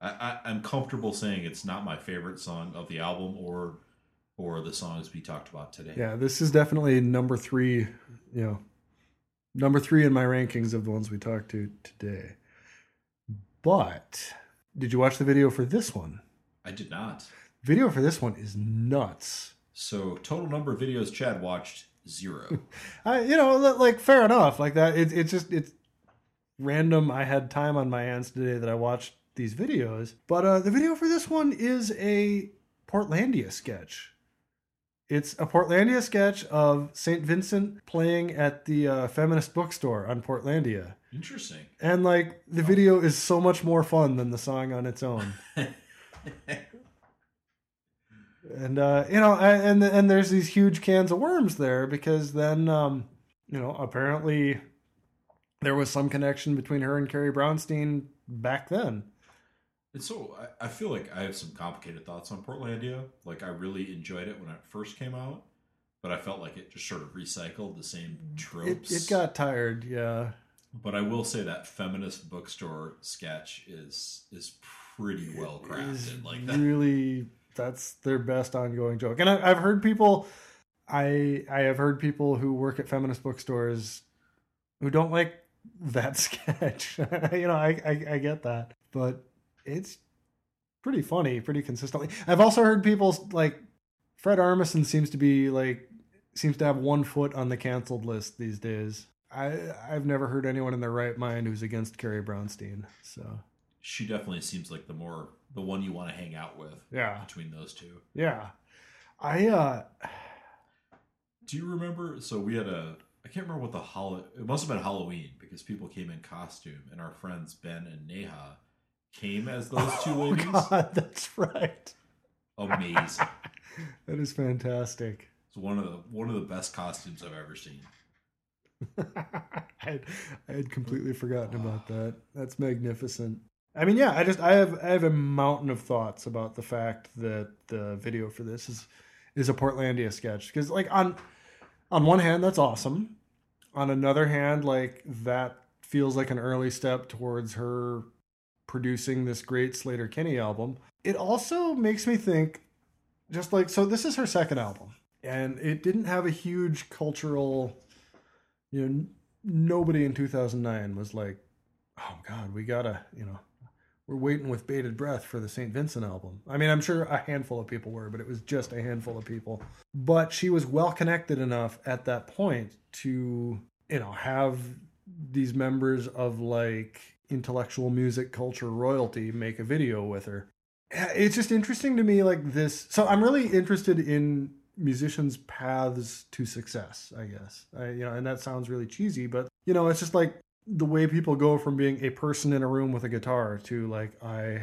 I, I, I'm comfortable saying it's not my favorite song of the album or or the songs we talked about today. Yeah, this is definitely number three. You know, number three in my rankings of the ones we talked to today. But did you watch the video for this one? I did not. Video for this one is nuts. So total number of videos Chad watched zero. I, you know, like fair enough. Like that, it, it's just it's random. I had time on my hands today that I watched these videos, but uh, the video for this one is a Portlandia sketch. It's a Portlandia sketch of St. Vincent playing at the uh, feminist bookstore on Portlandia. Interesting. And like the video is so much more fun than the song on its own. and uh, you know, and and there's these huge cans of worms there because then um, you know apparently there was some connection between her and Carrie Brownstein back then. And so I, I feel like I have some complicated thoughts on Portlandia. Like I really enjoyed it when it first came out, but I felt like it just sort of recycled the same tropes. It, it got tired, yeah. But I will say that feminist bookstore sketch is is pretty well crafted. Like that. really, that's their best ongoing joke. And I, I've heard people, I I have heard people who work at feminist bookstores who don't like that sketch. you know, I, I I get that, but it's pretty funny, pretty consistently. I've also heard people like Fred Armisen seems to be like seems to have one foot on the canceled list these days. I I've never heard anyone in their right mind who's against Carrie Brownstein. So she definitely seems like the more the one you want to hang out with. Yeah. Between those two. Yeah. I uh Do you remember so we had a can't remember what the hol it must have been Halloween because people came in costume and our friends Ben and Neha came as those two oh, ladies. God, that's right. Amazing. that is fantastic. It's one of the one of the best costumes I've ever seen. I, had, I had completely forgotten about that. That's magnificent. I mean, yeah, I just I have I have a mountain of thoughts about the fact that the video for this is is a Portlandia sketch because like on on one hand that's awesome, on another hand like that feels like an early step towards her producing this great Sleater-Kinney album. It also makes me think just like so this is her second album and it didn't have a huge cultural you know nobody in 2009 was like oh god we gotta you know we're waiting with bated breath for the st vincent album. I mean i'm sure a handful of people were but it was just a handful of people. But she was well connected enough at that point to you know have these members of like intellectual music culture royalty make a video with her. It's just interesting to me like this so i'm really interested in musicians paths to success i guess. I, you know and that sounds really cheesy but you know it's just like the way people go from being a person in a room with a guitar to like i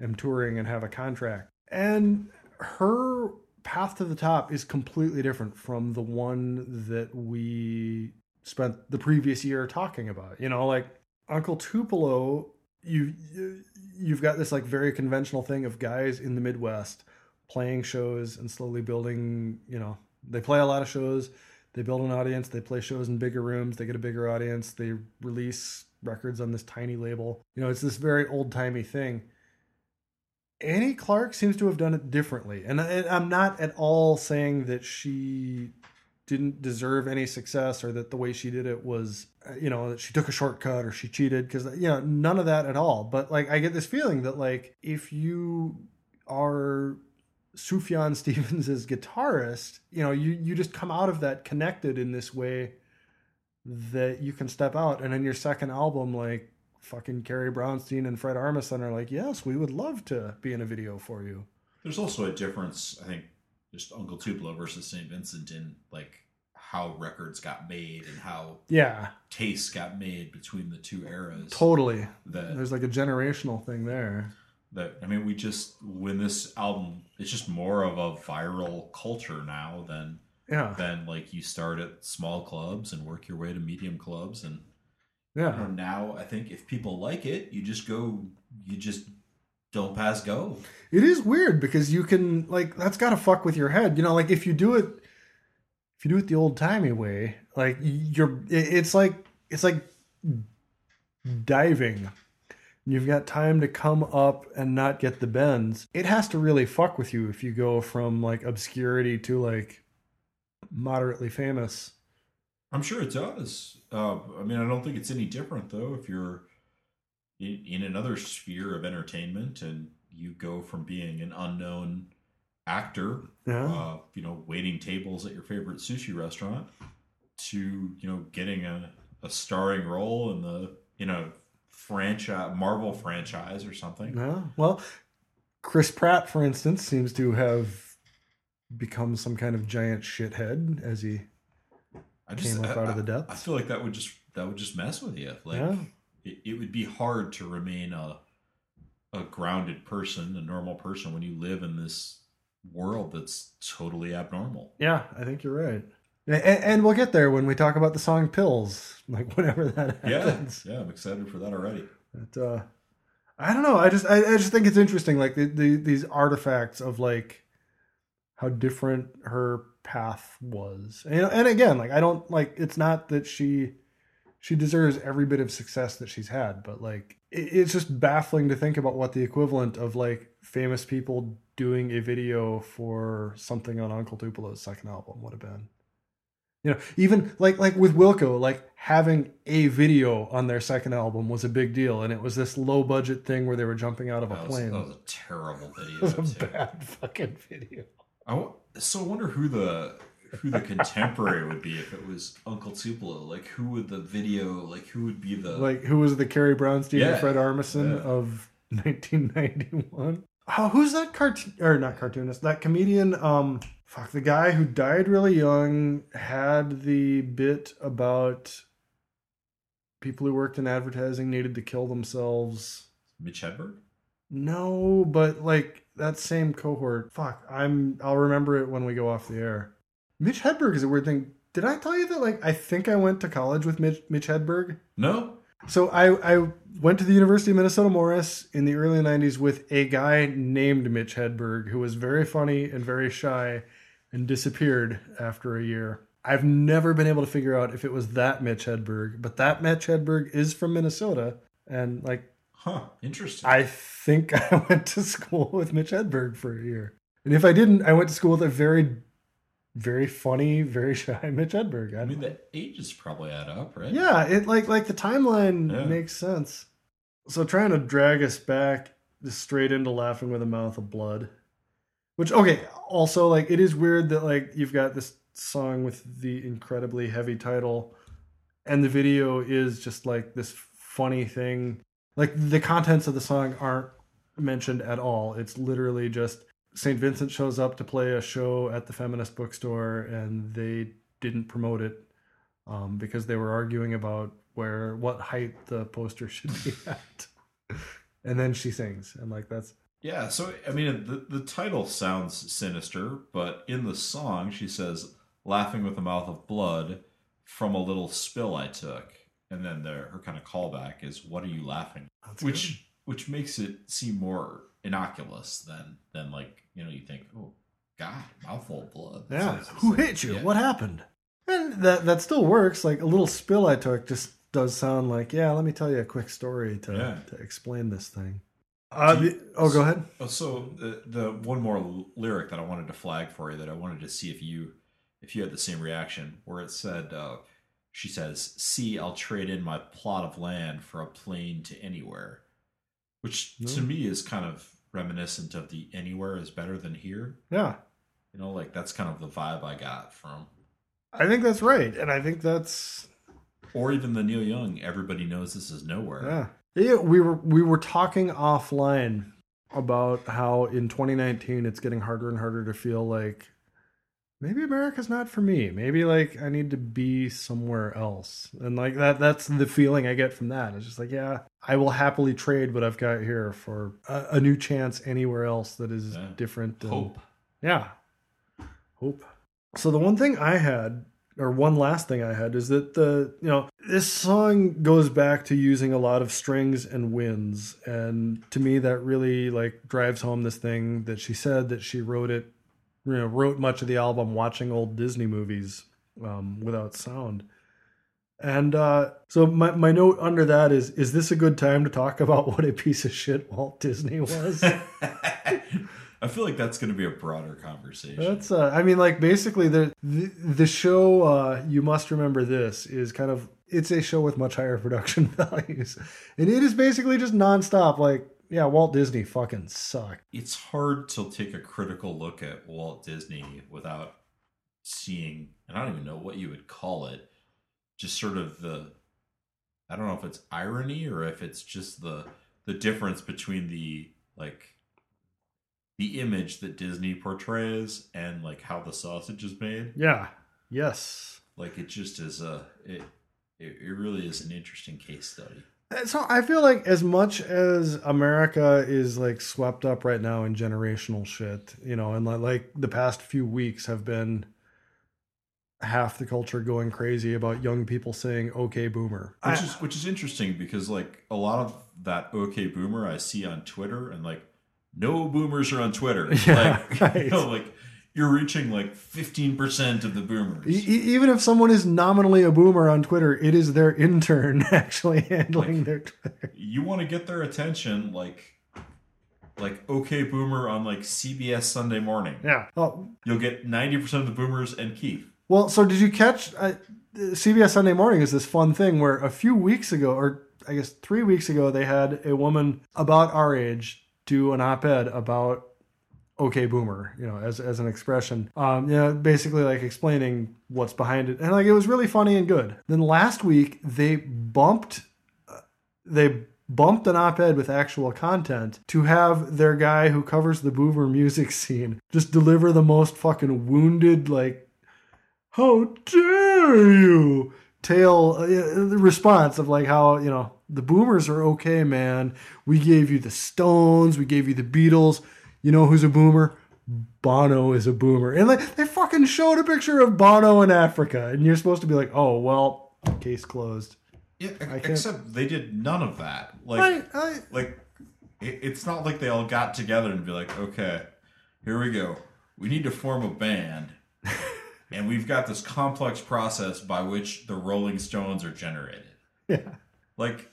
am touring and have a contract. And her path to the top is completely different from the one that we spent the previous year talking about. You know like uncle tupelo you you've got this like very conventional thing of guys in the midwest playing shows and slowly building, you know, they play a lot of shows, they build an audience, they play shows in bigger rooms, they get a bigger audience, they release records on this tiny label. You know, it's this very old timey thing. Annie Clark seems to have done it differently. And I'm not at all saying that she didn't deserve any success or that the way she did it was, you know, that she took a shortcut or she cheated because, you know, none of that at all. But like, I get this feeling that, like, if you are Sufjan Stevens' guitarist, you know, you, you just come out of that connected in this way that you can step out. And in your second album, like fucking Carrie Brownstein and Fred Armisen are like, yes, we would love to be in a video for you. There's also a difference, I think, just Uncle Tupelo versus St. Vincent in like how records got made and how yeah tastes got made between the two eras. Totally. That There's like a generational thing there that I mean, we just when this album, it's just more of a viral culture now than yeah than like you start at small clubs and work your way to medium clubs and yeah. you know, now I think if people like it, you just go, you just don't pass go. It is weird because you can like that's got to fuck with your head, you know. Like if you do it, if you do it the old timey way, like you're, it's like it's like diving you've got time to come up and not get the bends. It has to really fuck with you if you go from like obscurity to like moderately famous. I'm sure it does. Uh, I mean, I don't think it's any different though. If you're in, in another sphere of entertainment and you go from being an unknown actor, Yeah. uh, you know, waiting tables at your favorite sushi restaurant, to you know, getting a, a starring role in the you a franchise Marvel franchise or something. Yeah. Well, Chris Pratt, for instance, seems to have become some kind of giant shithead as he I Came up I- out of the depths. I feel like that would just that would just mess with you. Like Yeah. it, it would be hard to remain a a grounded person, a normal person when you live in this world that's totally abnormal. Yeah, I think you're right. And, and we'll get there when we talk about the song "Pills," like whenever that Yeah, happens. yeah, I'm excited for that already. But uh, I don't know. I just I, I just think it's interesting, like the, the these artifacts of like how different her path was. And, and again, like I don't like it's not that she she deserves every bit of success that she's had, but like it, it's just baffling to think about what the equivalent of like famous people doing a video for something on Uncle Tupelo's second album would have been. You know, even like like with Wilco, like having a video on their second album was a big deal, and it was this low budget thing where they were jumping out of a That was, plane. that was a terrible video. It was a too. bad fucking video. I w- so I wonder who the who the contemporary would be if it was Uncle Tupelo. Like who would the video? Like who would be the? Like who was the Carrie Brownstein Yeah, Fred Armisen yeah. of 1991? Oh, who's that cartoon or not cartoonist? That comedian? Um, fuck, the guy who died really young had the bit about people who worked in advertising needed to kill themselves. Mitch Hedberg. No, but like that same cohort. Fuck, I'm. I'll remember it when we go off the air. Mitch Hedberg is a weird thing. Did I tell you that? Like, I think I went to college with Mitch, Mitch Hedberg. No. So I I went to the University of Minnesota Morris in the early '90s with a guy named Mitch Hedberg who was very funny and very shy, and disappeared after a year. I've never been able to figure out if it was that Mitch Hedberg, but that Mitch Hedberg is from Minnesota, and like Huh. Interesting. I think I went to school with Mitch Hedberg for a year. And if I didn't, I went to school with a very, very funny, very shy Mitch Hedberg. I I mean, the ages probably add up, right? yeah, it like like the timeline Yeah. makes sense. So trying to drag us back straight into laughing with a mouth of blood. Which okay, also like it is weird that like you've got this song with the incredibly heavy title and the video is just like this funny thing. Like the contents of the song aren't mentioned at all. It's literally just St. Vincent shows up to play a show at the feminist bookstore and they didn't promote it um, because they were arguing about where what height the poster should be at. and then she sings and like that's Yeah, so I mean, the the title sounds sinister, but in the song she says, "Laughing with a mouth of blood from a little spill I took," and then the, her kind of callback is, "What are you laughing?" That's which which makes it seem more innocuous than than like you know you think, "Oh God, mouthful of blood." That Yeah. Who hit you? yeah. What happened? And that that still works. Like a little spill I took just does sound like, yeah, let me tell you a quick story to Yeah. to explain this thing. Uh, you- the- oh, go ahead. Oh, so the the one more l- lyric that I wanted to flag for you that I wanted to see if you if you had the same reaction, where it said, uh, she says, "See, I'll trade in my plot of land for a plane to anywhere," which to me is kind of reminiscent of the "anywhere is better than here." Yeah, You know, like that's kind of the vibe I got from, I think that's right, and I think that's or even the Neil Young. Everybody knows this is nowhere. yeah. Yeah, we were we were talking offline about how in 2019 it's getting harder and harder to feel like maybe America's not for me. Maybe like I need to be somewhere else. And like that that's the feeling I get from that. It's just like, yeah, I will happily trade what I've got here for a, a new chance anywhere else that is Yeah. different. and- Hope. yeah. Hope. So the one thing I had, or one last thing I had, is that the you know this song goes back to using a lot of strings and winds, and to me that really like drives home this thing that she said that she wrote it, you know, wrote much of the album watching old Disney movies um, without sound. And uh, so my, my note under that is is this a good time to talk about what a piece of shit Walt Disney was? I feel like that's going to be a broader conversation. That's uh, I mean like basically the the, the show uh, you must remember this is kind of it's a show with much higher production values. And it is basically just nonstop like yeah, Walt Disney fucking sucked. It's hard to take a critical look at Walt Disney without seeing, and I don't even know what you would call it, just sort of the, I don't know if it's irony or if it's just the the difference between the like the image that Disney portrays and like how the sausage is made. Yeah. Yes. Like it just is a it it, it really is an interesting case study. So I feel like as much as America is like swept up right now in generational shit, you know, and like, like the past few weeks have been half the culture going crazy about young people saying "Okay, Boomer," which I- is which is interesting because like a lot of that "Okay, Boomer" I see on Twitter and like no boomers are on Twitter. Yeah, like right. you know, like you're reaching like fifteen percent of the boomers. E- even if someone is nominally a boomer on Twitter, it is their intern actually handling Like- their Twitter. you want to get their attention, like like "Okay, Boomer" on like CBS Sunday Morning. Yeah. Oh, You'll get ninety percent of the boomers and Keith. Well, so did you catch uh, CBS Sunday Morning is this fun thing where a few weeks ago, or I guess three weeks ago, they had a woman about our age do an op-ed about "Okay, Boomer," you know, as as an expression, um, you know, basically like explaining what's behind it, and like it was really funny and good. Then last week they bumped, uh, they bumped an op-ed with actual content to have their guy who covers the boomer music scene just deliver the most fucking wounded like how dare you? tail uh, the response of like how you know the boomers are okay man. We gave you the stones we gave you the beatles. You know who's a boomer? Bono is a boomer. And like they fucking showed a picture of bono in africa and you're supposed to be like oh well case closed. Yeah, except they did none of that. Like I, I, like it, it's not like they all got together and be like, okay, here we go. We need to form a band, and we've got this complex process by which the Rolling Stones are generated. yeah. Like,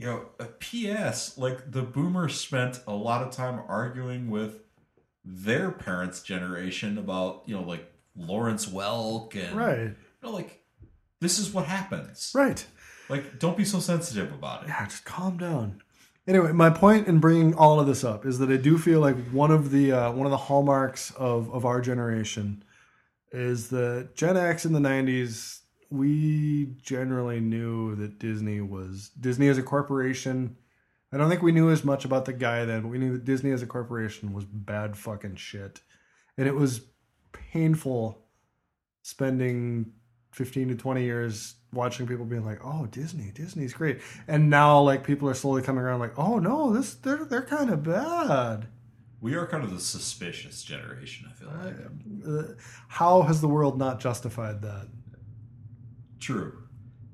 you know, a P.S. Like the Boomers spent a lot of time arguing with their parents' generation about you know like Lawrence Welk and right you know like this is what happens. right Like, don't be so sensitive about it. yeah, just calm down. Anyway, my point in bringing all of this up is that I do feel like one of the uh, one of the hallmarks of of our generation is that Gen X in the '90s. We generally knew that Disney was Disney as a corporation. I don't think we knew as much about the guy then, but we knew that Disney as a corporation was bad fucking shit, and it was painful spending 15 to 20 years watching people being like, "Oh, Disney, Disney's great." And now like people are slowly coming around like, "Oh no, this they're they're kind of bad." We are kind of the suspicious generation, I feel like. Uh, how has the world not justified that? True.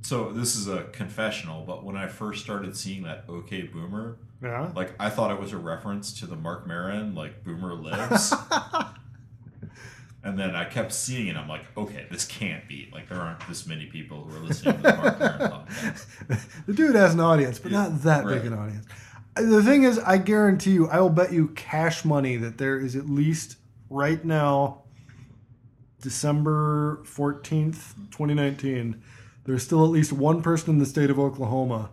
So this is a confessional, but when I first started seeing that OK Boomer, Yeah. like I thought it was a reference to the Marc Maron, like Boomer Lives. and then I kept seeing it. I'm like, okay, this can't be. Like there aren't this many people who are listening to the Marc Maron podcast. the dude has an audience, but Yeah, not that big an audience. The thing is, I guarantee you, I will bet you cash money that there is at least right now, December 14th, 2019, there's still at least one person in the state of Oklahoma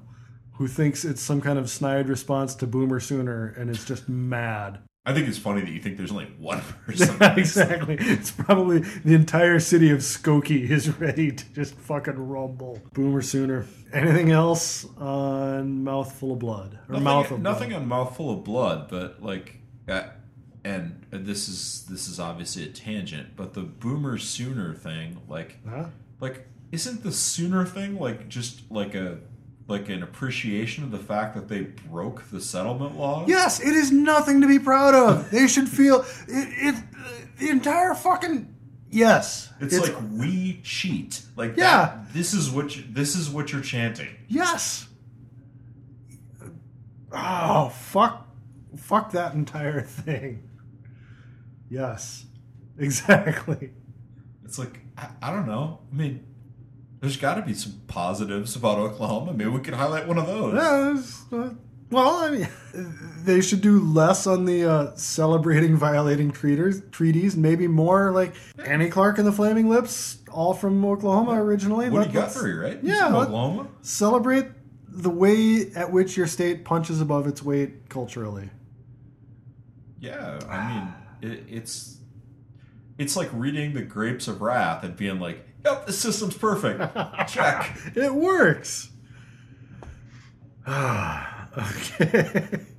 who thinks it's some kind of snide response to Boomer Sooner and is just mad. I think it's funny that you think there's only one person. that thinks that. exactly. It's probably the entire city of Skokie is ready to just fucking rumble. Boomer Sooner. Anything else on Mouthful of Blood? Or Nothing, Mouth of nothing Blood? on mouthful of blood, but like, and this is this is obviously a tangent, but the boomer sooner thing, like, Huh? like isn't the sooner thing like just like a like an appreciation of the fact that they broke the settlement laws? Yes, it is nothing to be proud of. They should feel it. it the entire fucking yes. It's, like we cheat. Like Yeah. that, this is what you, this is what you're chanting. yes. Oh fuck! Fuck that entire thing. Yes, exactly. It's like I, I don't know. I mean, There's got to be some positives about Oklahoma. Maybe we could highlight one of those. Yeah, uh, well, I mean, they should do less on the uh, celebrating violating treaters, treaties, maybe more like Annie Clark and the Flaming Lips, all from Oklahoma originally. Woody Let- Guthrie, right? Yeah, let- Oklahoma. Celebrate the way at which your state punches above its weight culturally. Yeah, I mean, it, it's it's like reading the Grapes of Wrath and being like, "Yep, the system's perfect. Check." It works. okay.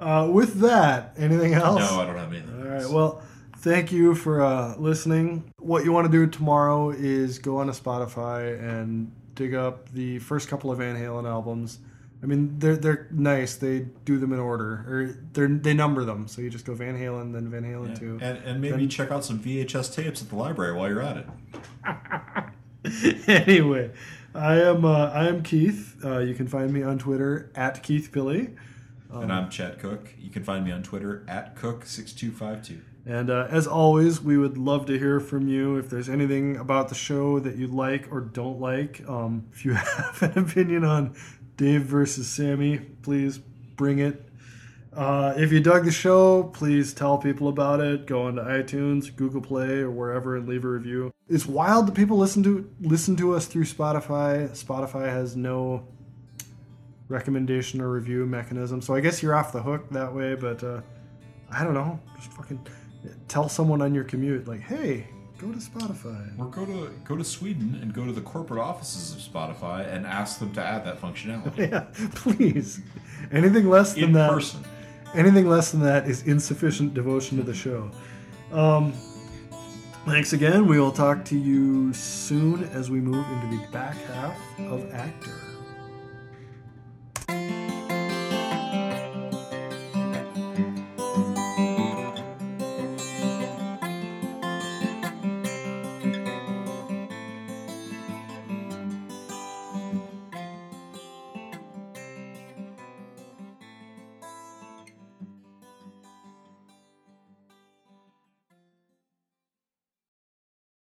Uh, with that, anything else? No, I don't have anything. All right. Well, thank you for uh, listening. What you want to do tomorrow is go onto Spotify and dig up the first couple of Van Halen albums. I mean, they're they're nice. They do them in order, or they they number them. So you just go Van Halen, then Van Halen Yeah. two. And and maybe Then- check out some VHS tapes at the library while you're at it. anyway, I am uh, I am Keith. Uh, you can find me on Twitter at Keith Billy. and I'm Chad Cook. You can find me on Twitter at Cook6252. And uh, as always, we would love to hear from you. If there's anything about the show that you like or don't like, um, if you have an opinion on Dave versus Sammy, please bring it. Uh, if you dug the show, please tell people about it. Go onto iTunes, Google Play, or wherever and leave a review. It's wild that people listen to listen to us through Spotify. Spotify has no recommendation or review mechanism, so I guess you're off the hook that way. But uh, I don't know. Just fucking tell someone on your commute, like, hey, go to Spotify. Or go to go to Sweden and go to the corporate offices of Spotify and ask them to add that functionality yeah, please. Anything less than in that. person. Anything less than that is insufficient devotion to the show. Um, thanks again. We will talk to you soon as we move into the back half of Actor.